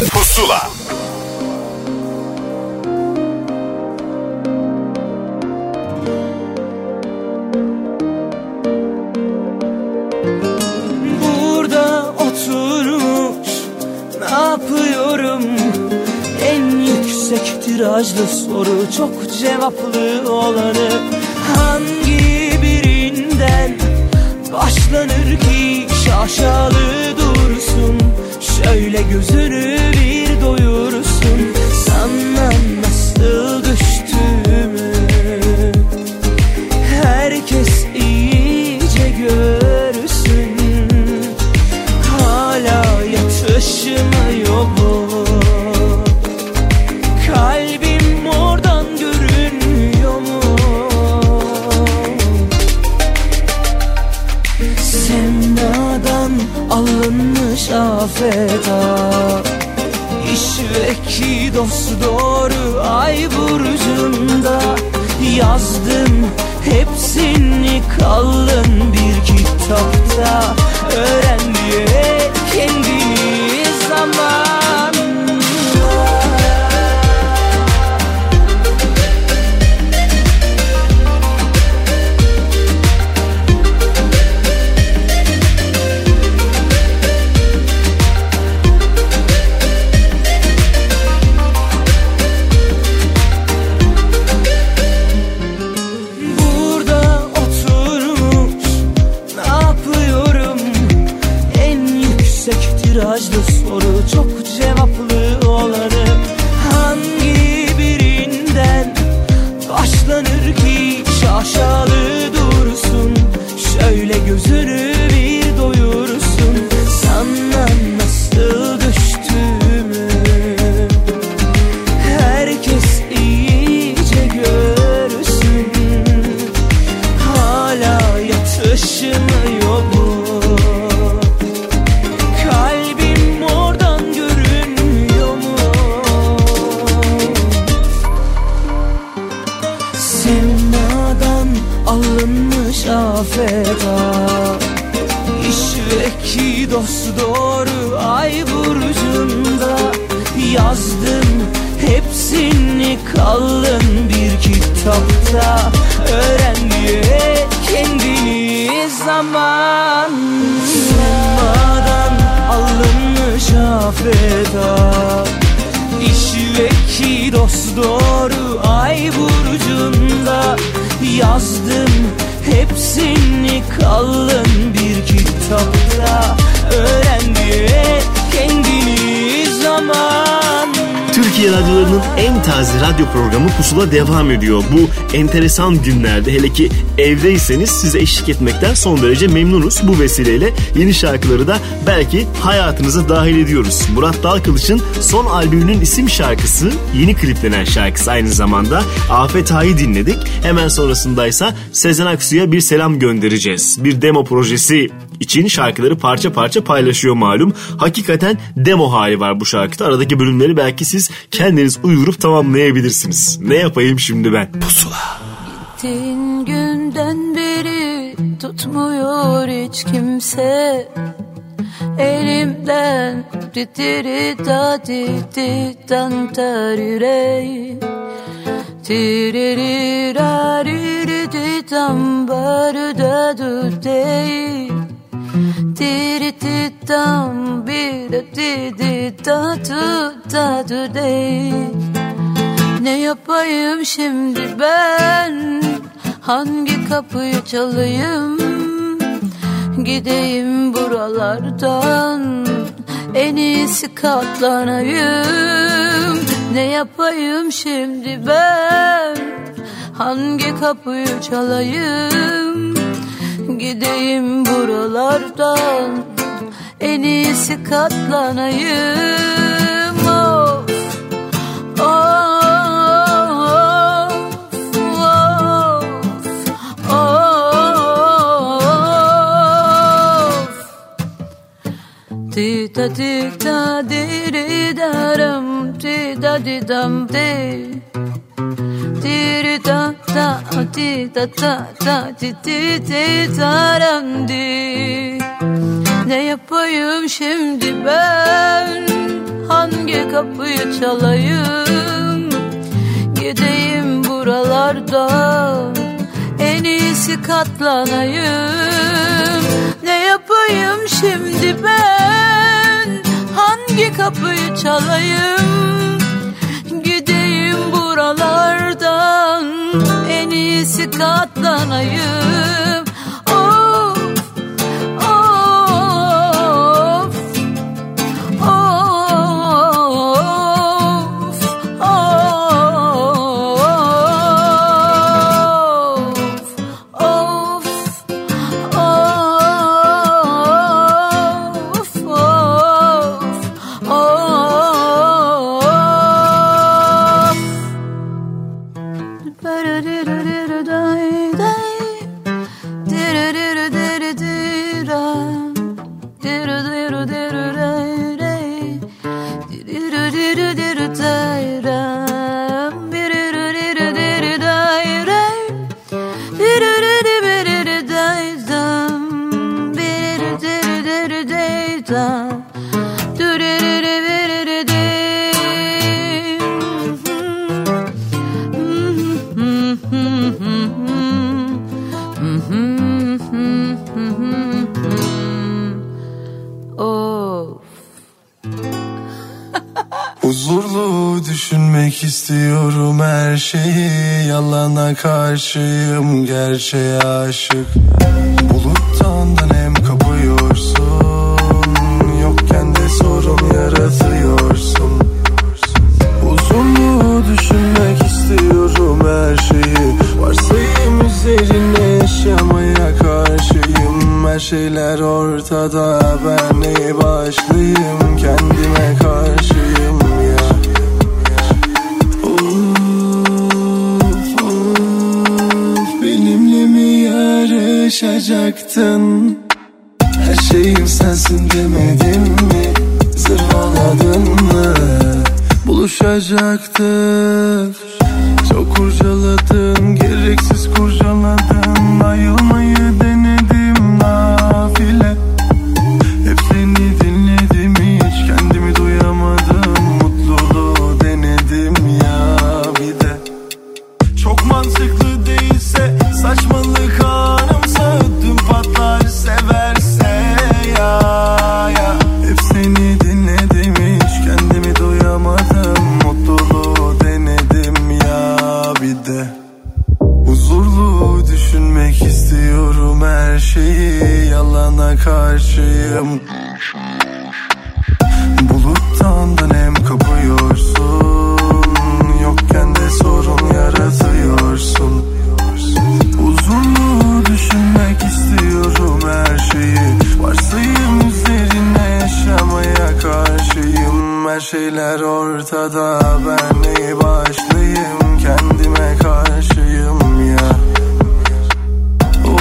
virajlı soru devam ediyor. Bu enteresan günlerde hele ki evdeyseniz size eşlik etmekten son derece memnunuz. Bu vesileyle yeni şarkıları da belki hayatınıza dahil ediyoruz. Murat Dalkılıç'ın son albümünün isim şarkısı yeni kliplenen şarkısı aynı zamanda. Afet Ağa'yı dinledik. Hemen sonrasındaysa Sezen Aksu'ya bir selam göndereceğiz. Bir demo projesi için şarkıları parça parça paylaşıyor malum. Hakikaten demo hali var bu şarkıda. Aradaki bölümleri belki siz kendiniz uydurup tamamlayabilirsiniz. Ne yapayım şimdi ben? Pusula. Gittiğin günden beri tutmuyor hiç kimse Elimden titiri da di di dan tarire Tiriri ra riri di dan baru da du dey Tiri ti dan bir di di da tu da du dey ne yapayım şimdi ben? Hangi kapıyı çalayım? Gideyim buralardan En iyisi katlanayım. Ne yapayım şimdi ben? Hangi kapıyı çalayım Gideyim buralardan En iyisi katlanayım oh. Ti da di da di ri da ram ti da di dam di 디르 다다 어디 다다다 디디디 사람들 Ne yapayım şimdi ben? Hangi kapıyı çalayım? Gideyim buralarda En iyisi katlanayım. Ne yapayım şimdi ben? Hangi kapıyı çalayım? Nesi katlanayım. her şey. Şeyler ortada. Ben neyi başlayayım Kendime karşıyım ya. Of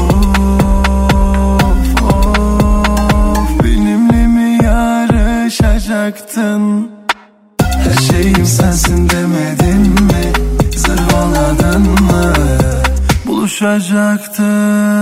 of benimle mi yarışacaktın? Her şeyim sensin demedin mi? Zırvaladın mı? Buluşacaktık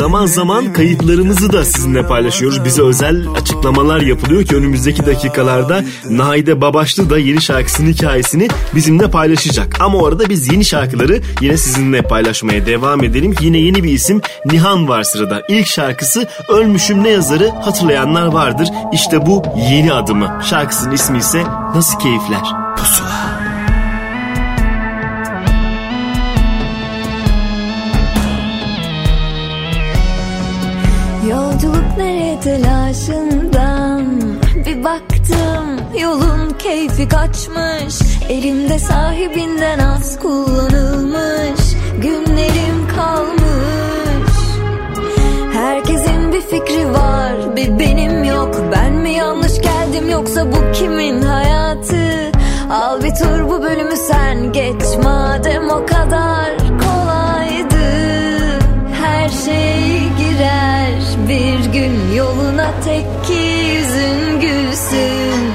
Zaman zaman kayıtlarımızı da sizinle paylaşıyoruz. Bize özel açıklamalar yapılıyor ki önümüzdeki dakikalarda Naide Babaşlı da yeni şarkısının hikayesini bizimle paylaşacak. Ama orada biz yeni şarkıları yine sizinle paylaşmaya devam edelim. Yine yeni bir isim Nihan var sırada. İlk şarkısı Ölmüşüm Ne Yazarı hatırlayanlar vardır. İşte bu yeni adımı. Şarkısının ismi ise Nasıl Keyifler? Pusula. Telaşından Bir baktım yolun keyfi kaçmış. Elimde sahibinden az kullanılmış Günlerim kalmış. Herkesin bir fikri var bir benim yok. Ben mi yanlış geldim yoksa bu kimin hayatı? Al bir tur bu bölümü sen geç madem o kadar kolaydı. Her şey girer bir gün yoluna tek ki yüzün gülsün.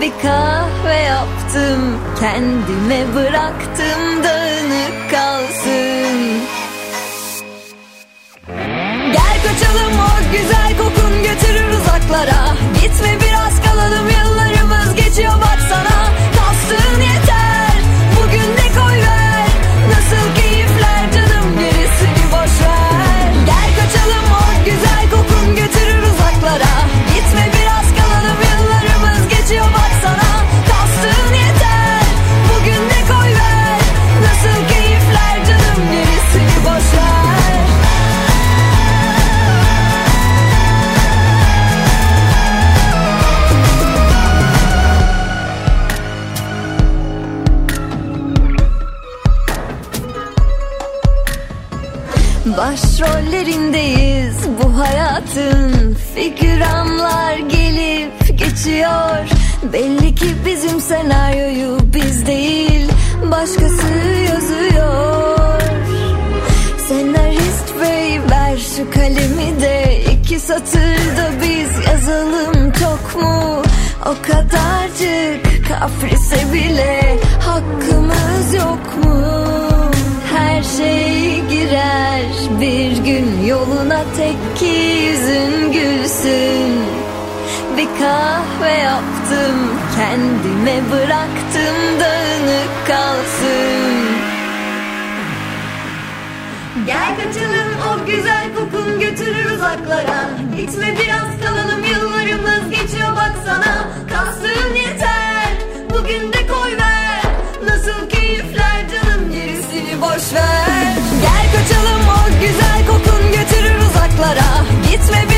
Bir kahve yaptım kendime bıraktım dağınık kalsın. Gel kaçalım o güzel kokun Başrollerindeyiz bu hayatın Figüranlar gelip geçiyor Belli ki bizim senaryoyu biz değil Başkası yazıyor Senarist bey ver şu kalemi de iki satırda biz yazalım çok mu? O kadarcık kaprise bile hakkımız yok mu? Her şey girer. Bir gün yoluna tek ki yüzün gülsün. Bir kahve yaptım kendime bıraktım dağınık kalsın. Gel kaçalım o güzel kokun götürür uzaklara. Gitme biraz kalalım yıllarımız geçiyor baksana. Kastığın yeter bugün de koy ver. Nasıl gerisini boş ver Gel kaçalım o güzel kokun götürür uzaklara. Gitme biraz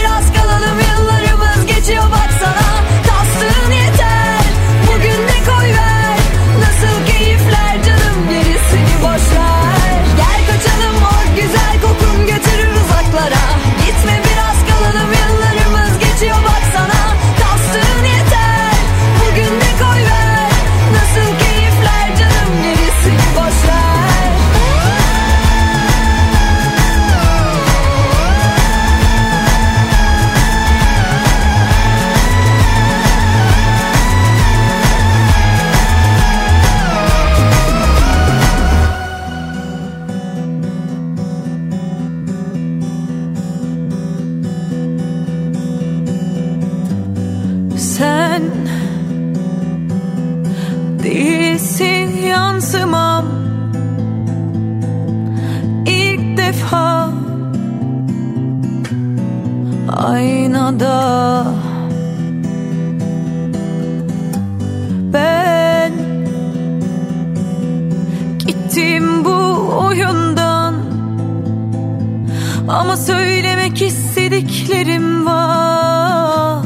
Ama söylemek istediklerim var.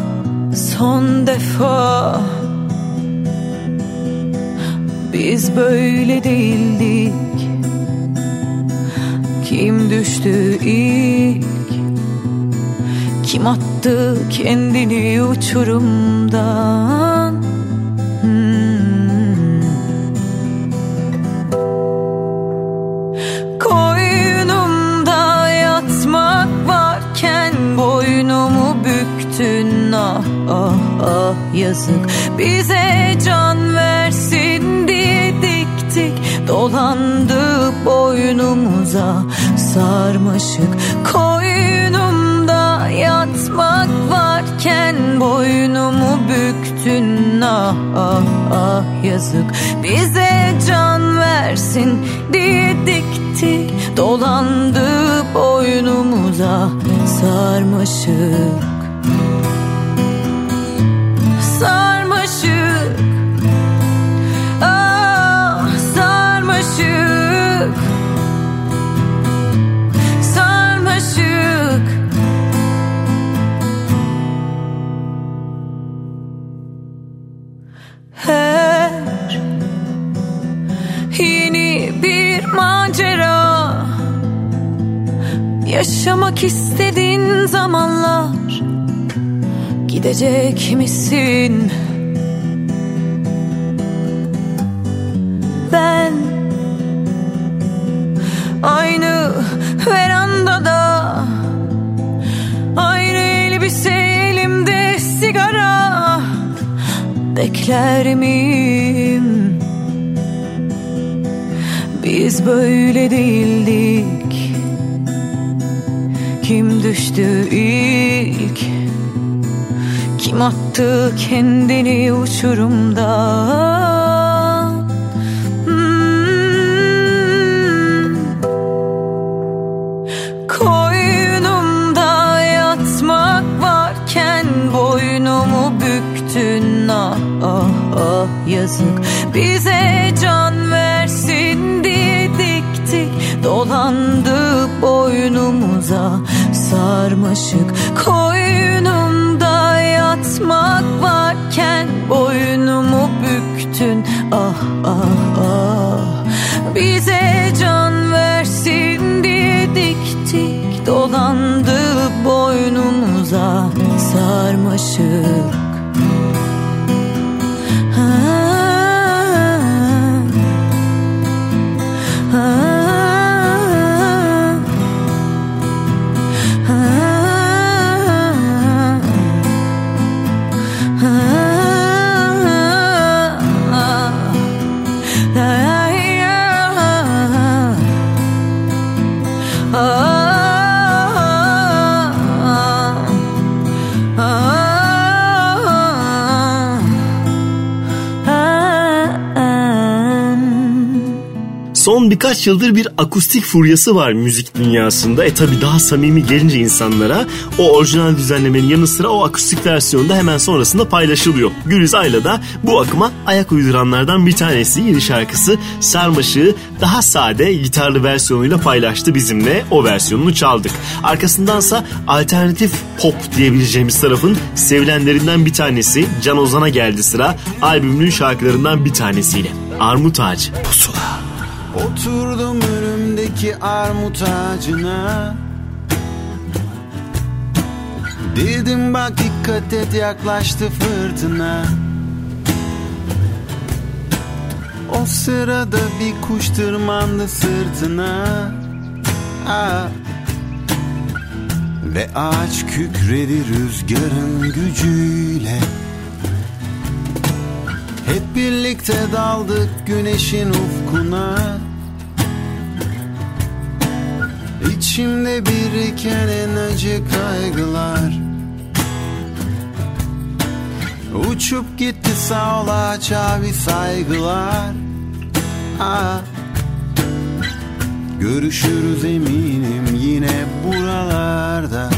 Son defa. Biz böyle değildik. Kim düştü ilk? Kim attı kendini uçurumdan yazık. Bize can versin diye diktik dolandı boynumuza. Sarmaşık Koynumda yatmak varken boynumu büktün. Ah ah ah yazık. Bize can versin diye diktik dolandı boynumuza. Sarmaşık sarmaşık. Sarmaşık. Her yeni bir macera. Yaşamak istediğin zamanlar Gidecek misin? Aynı verandada Aynı elbise elimde sigara Bekler miyim? Biz böyle değildik Kim düştü ilk? Kim attı kendini uçurumda? Yazık. Bize can versin diye diktik. Dolandı boynumuza sarmaşık. Koynumda yatmak varken boynumu büktün. Ah ah ah. Bize can versin diye diktik. Dolandı boynumuza sarmaşık birkaç yıldır bir akustik furyası var müzik dünyasında. E tabi daha samimi gelince insanlara o orijinal düzenlemenin yanı sıra o akustik versiyonu da hemen sonrasında paylaşılıyor. Gülüz Ayla da bu akıma ayak uyduranlardan bir tanesi. Yeni şarkısı Sarmaşık'ı daha sade gitarlı versiyonuyla paylaştı bizimle. O versiyonunu çaldık. Arkasındansa alternatif pop diyebileceğimiz tarafın sevilenlerinden bir tanesi Can Ozan'a geldi sıra albümünün şarkılarından bir tanesiyle. Armut Ağacı Pusula. Oturdum önümdeki armut ağacına. Dedim bak dikkat et yaklaştı fırtına. O sırada bir kuş tırmandı sırtına. Aa. Ve ağaç kükredi rüzgarın gücüyle Hep birlikte daldık güneşin ufkuna. İçimde biriken en acı kaygılar. Uçup gitti sağ ol abi saygılar. Aa. Görüşürüz eminim yine buralarda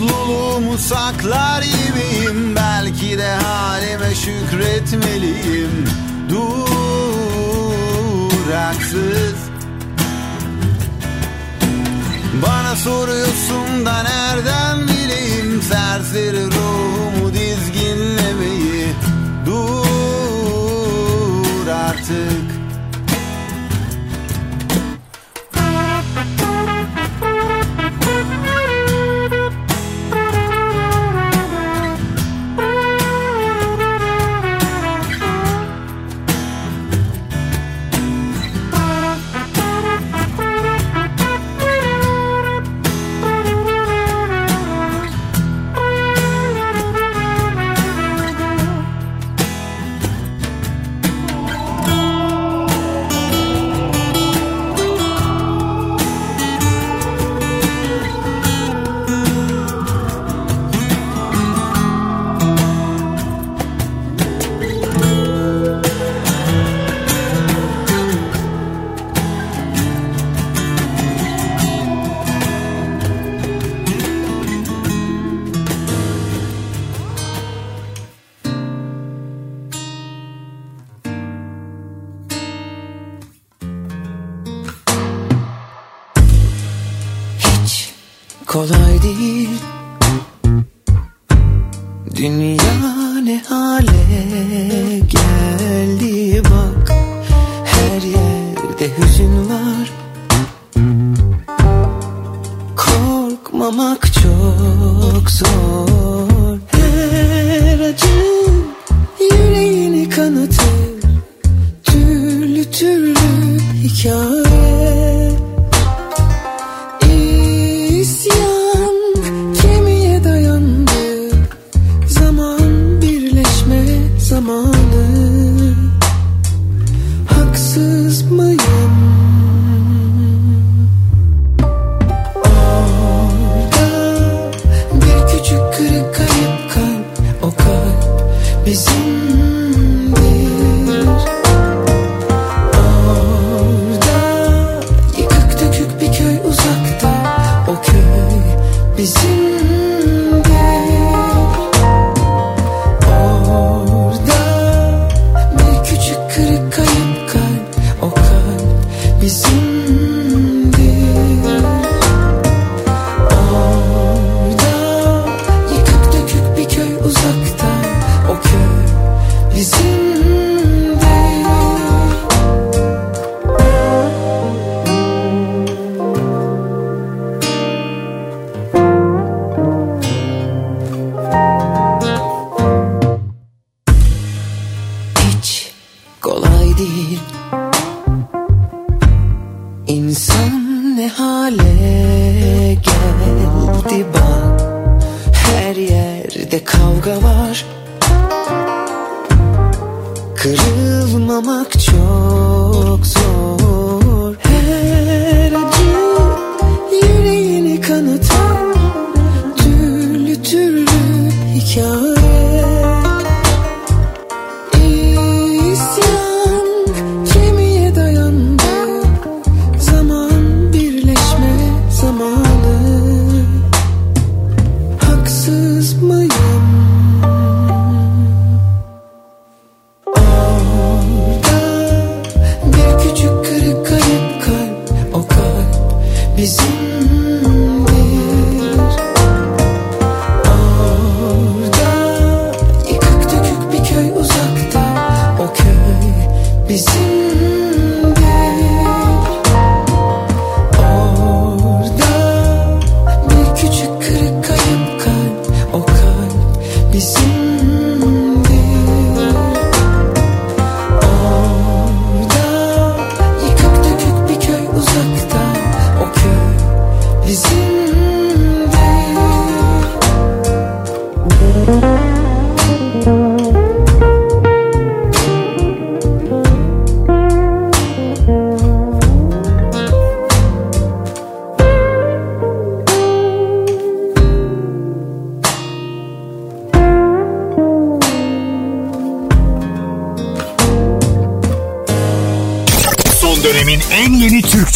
mutluluğumu saklar gibiyim. Belki de halime şükretmeliyim. Duraksız Bana soruyorsun da nereden bileyim? Serseri ruhumu dizginlemeyi. Dur artık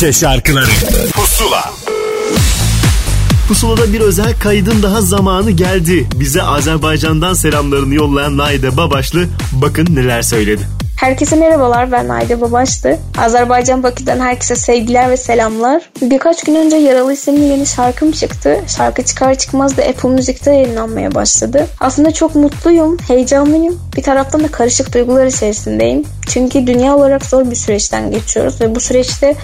Türkçe şarkıları Pusula Pusula'da bir özel kaydın daha zamanı geldi. Bize Azerbaycan'dan selamlarını yollayan Naide Babaşlı bakın neler söyledi. Herkese merhabalar ben Ayda Babaşlı. Azerbaycan Bakü'den herkese sevgiler ve selamlar. Birkaç gün önce Yaralı isimli yeni şarkım çıktı. Şarkı çıkar çıkmaz da Apple Müzik'te yayınlanmaya başladı. Aslında çok mutluyum, heyecanlıyım. Bir taraftan da karışık duygular içerisindeyim. Çünkü dünya olarak zor bir süreçten geçiyoruz ve bu süreçte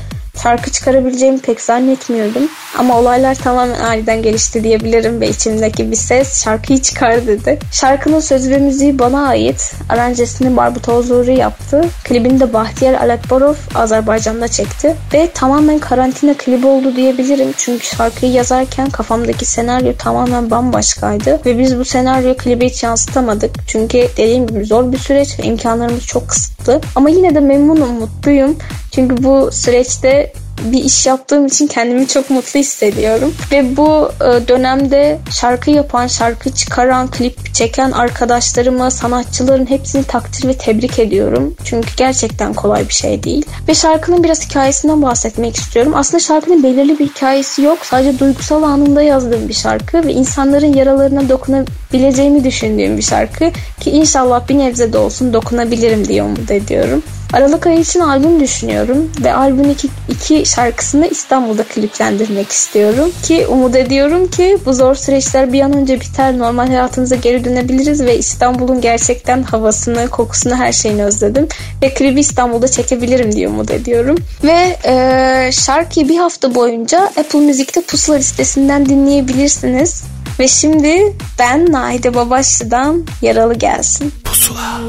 şarkı çıkarabileceğimi pek zannetmiyordum. Ama olaylar tamamen aniden gelişti diyebilirim ve içimdeki bir ses şarkıyı çıkar dedi. Şarkının sözü ve müziği bana ait. Aranjesini Barbut Ozuri yaptı. Klibini de Bahtiyar Alekbarov Azerbaycan'da çekti. Ve tamamen karantina klibi oldu diyebilirim. Çünkü şarkıyı yazarken kafamdaki senaryo tamamen bambaşkaydı. Ve biz bu senaryo klibe hiç yansıtamadık. Çünkü dediğim gibi zor bir süreç ve imkanlarımız çok kısıtlı. Ama yine de memnunum, mutluyum. Çünkü bu süreçte bir iş yaptığım için kendimi çok mutlu hissediyorum. Ve bu e, dönemde şarkı yapan, şarkı çıkaran, klip çeken arkadaşlarımı, sanatçıların hepsini takdir ve tebrik ediyorum. Çünkü gerçekten kolay bir şey değil. Ve şarkının biraz hikayesinden bahsetmek istiyorum. Aslında şarkının belirli bir hikayesi yok. Sadece duygusal anında yazdığım bir şarkı ve insanların yaralarına dokunabileceğimi düşündüğüm bir şarkı. Ki inşallah bir nebze de olsun dokunabilirim diye umut ediyorum. Aralık ayı için albüm düşünüyorum ve albümün iki, iki şarkısını İstanbul'da kliplendirmek istiyorum ki umut ediyorum ki bu zor süreçler bir an önce biter normal hayatımıza geri dönebiliriz ve İstanbul'un gerçekten havasını, kokusunu, her şeyini özledim ve klibi İstanbul'da çekebilirim diye umut ediyorum ve e, şarkıyı bir hafta boyunca Apple Müzik'te Pusula listesinden dinleyebilirsiniz. Ve şimdi ben Naide Babaşlı'dan Yaralı Gelsin. Pusula.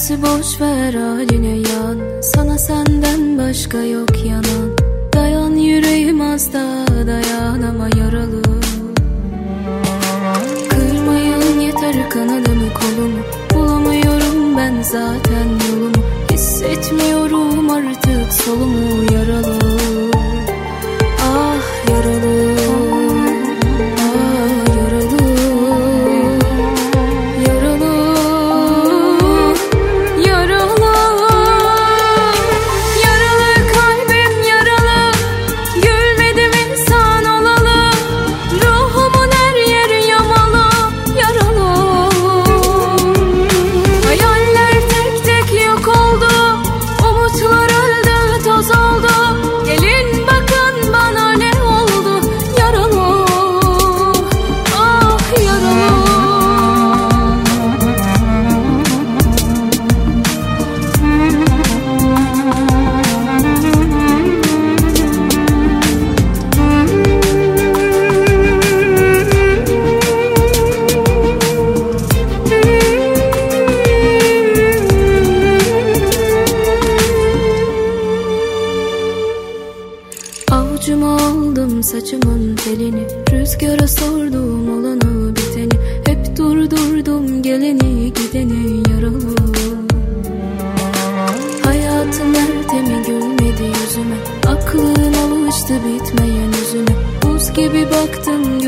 Herkesi boş ver haline yan. Sana senden başka yok yanan. Dayan yüreğim az da dayan ama yaralı. Kırmayın yeter kanadımı kolumu. Bulamıyorum ben zaten yolumu. Hissetmiyorum artık solumu yaralı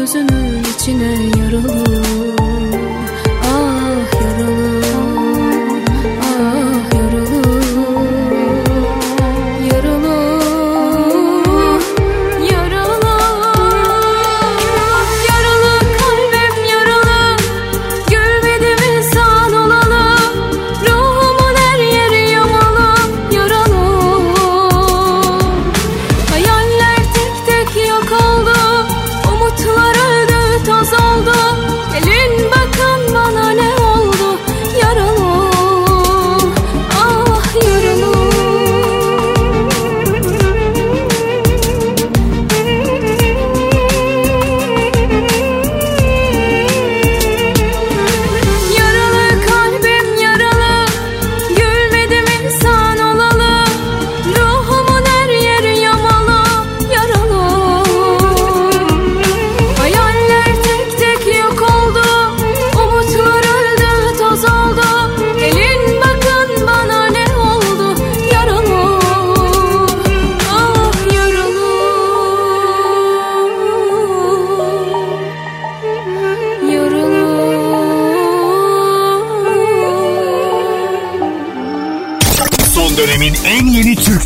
gözümün içine yarılır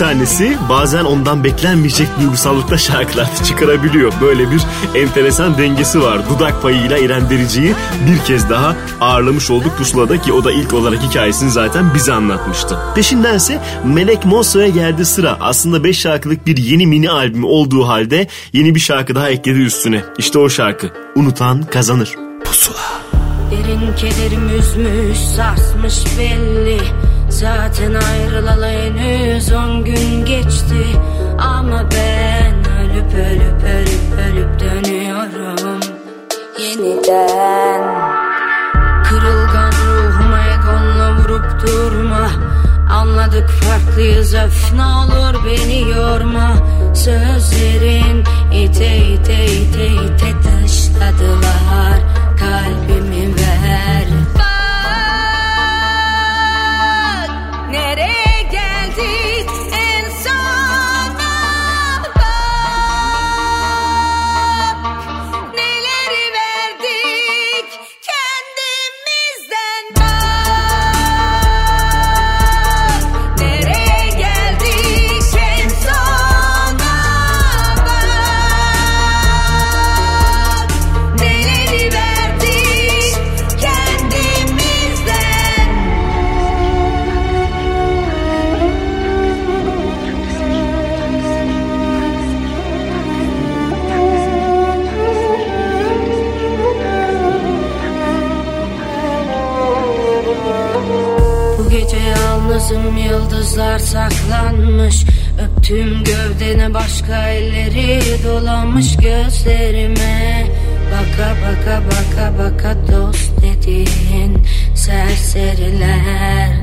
tanesi bazen ondan beklenmeyecek duygusallıkta şarkılar çıkarabiliyor. Böyle bir enteresan dengesi var. Dudak payıyla İrem Derici'yi bir kez daha ağırlamış olduk pusulada ki o da ilk olarak hikayesini zaten bize anlatmıştı. Peşindense Melek Mosso'ya geldi sıra. Aslında 5 şarkılık bir yeni mini albüm olduğu halde yeni bir şarkı daha ekledi üstüne. İşte o şarkı. Unutan kazanır. Pusula. Derin kederim üzmüş sarsmış belli Zaten ayrılalı henüz on gün geçti. Ama ben ölüp ölüp ölüp ölüp dönüyorum. Yeniden. Kırılgan ruhuma egonla vurup durma. Anladık farklıyız öf ne olur beni yorma. Sözlerin ite ite ite ite dışladılar Kalbimi ver. Yıldızlar saklanmış Öptüğüm gövdene başka elleri dolanmış gözlerime. Baka baka baka baka dost dediğin serseriler.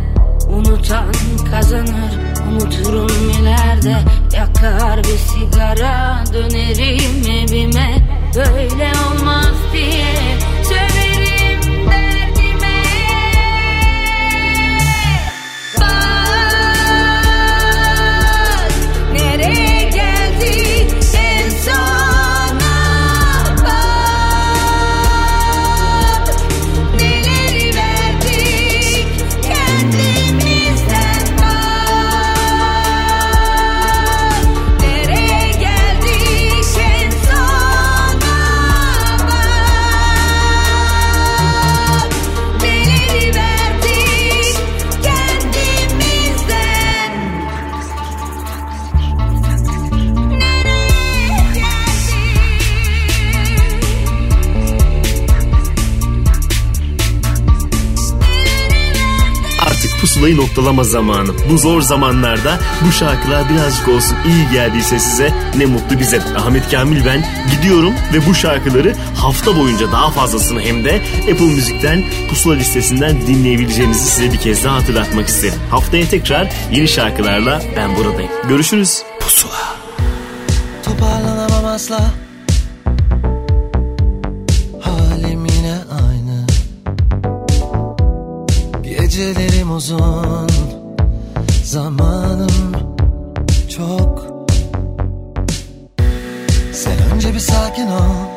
Unutan kazanır unuturum ileride. Yakar bir sigara dönerim evime. Böyle olmaz diye pusulayı noktalama zamanı. Bu zor zamanlarda bu şarkılar birazcık olsun iyi geldiyse size ne mutlu bize. Ahmet Kamil ben gidiyorum ve bu şarkıları hafta boyunca daha fazlasını hem de Apple Müzik'ten pusula listesinden dinleyebileceğinizi size bir kez daha hatırlatmak isterim. Haftaya tekrar yeni şarkılarla ben buradayım. Görüşürüz. Pusula. Toparlanamam asla uzun Zamanım çok. Sen önce bir sakin ol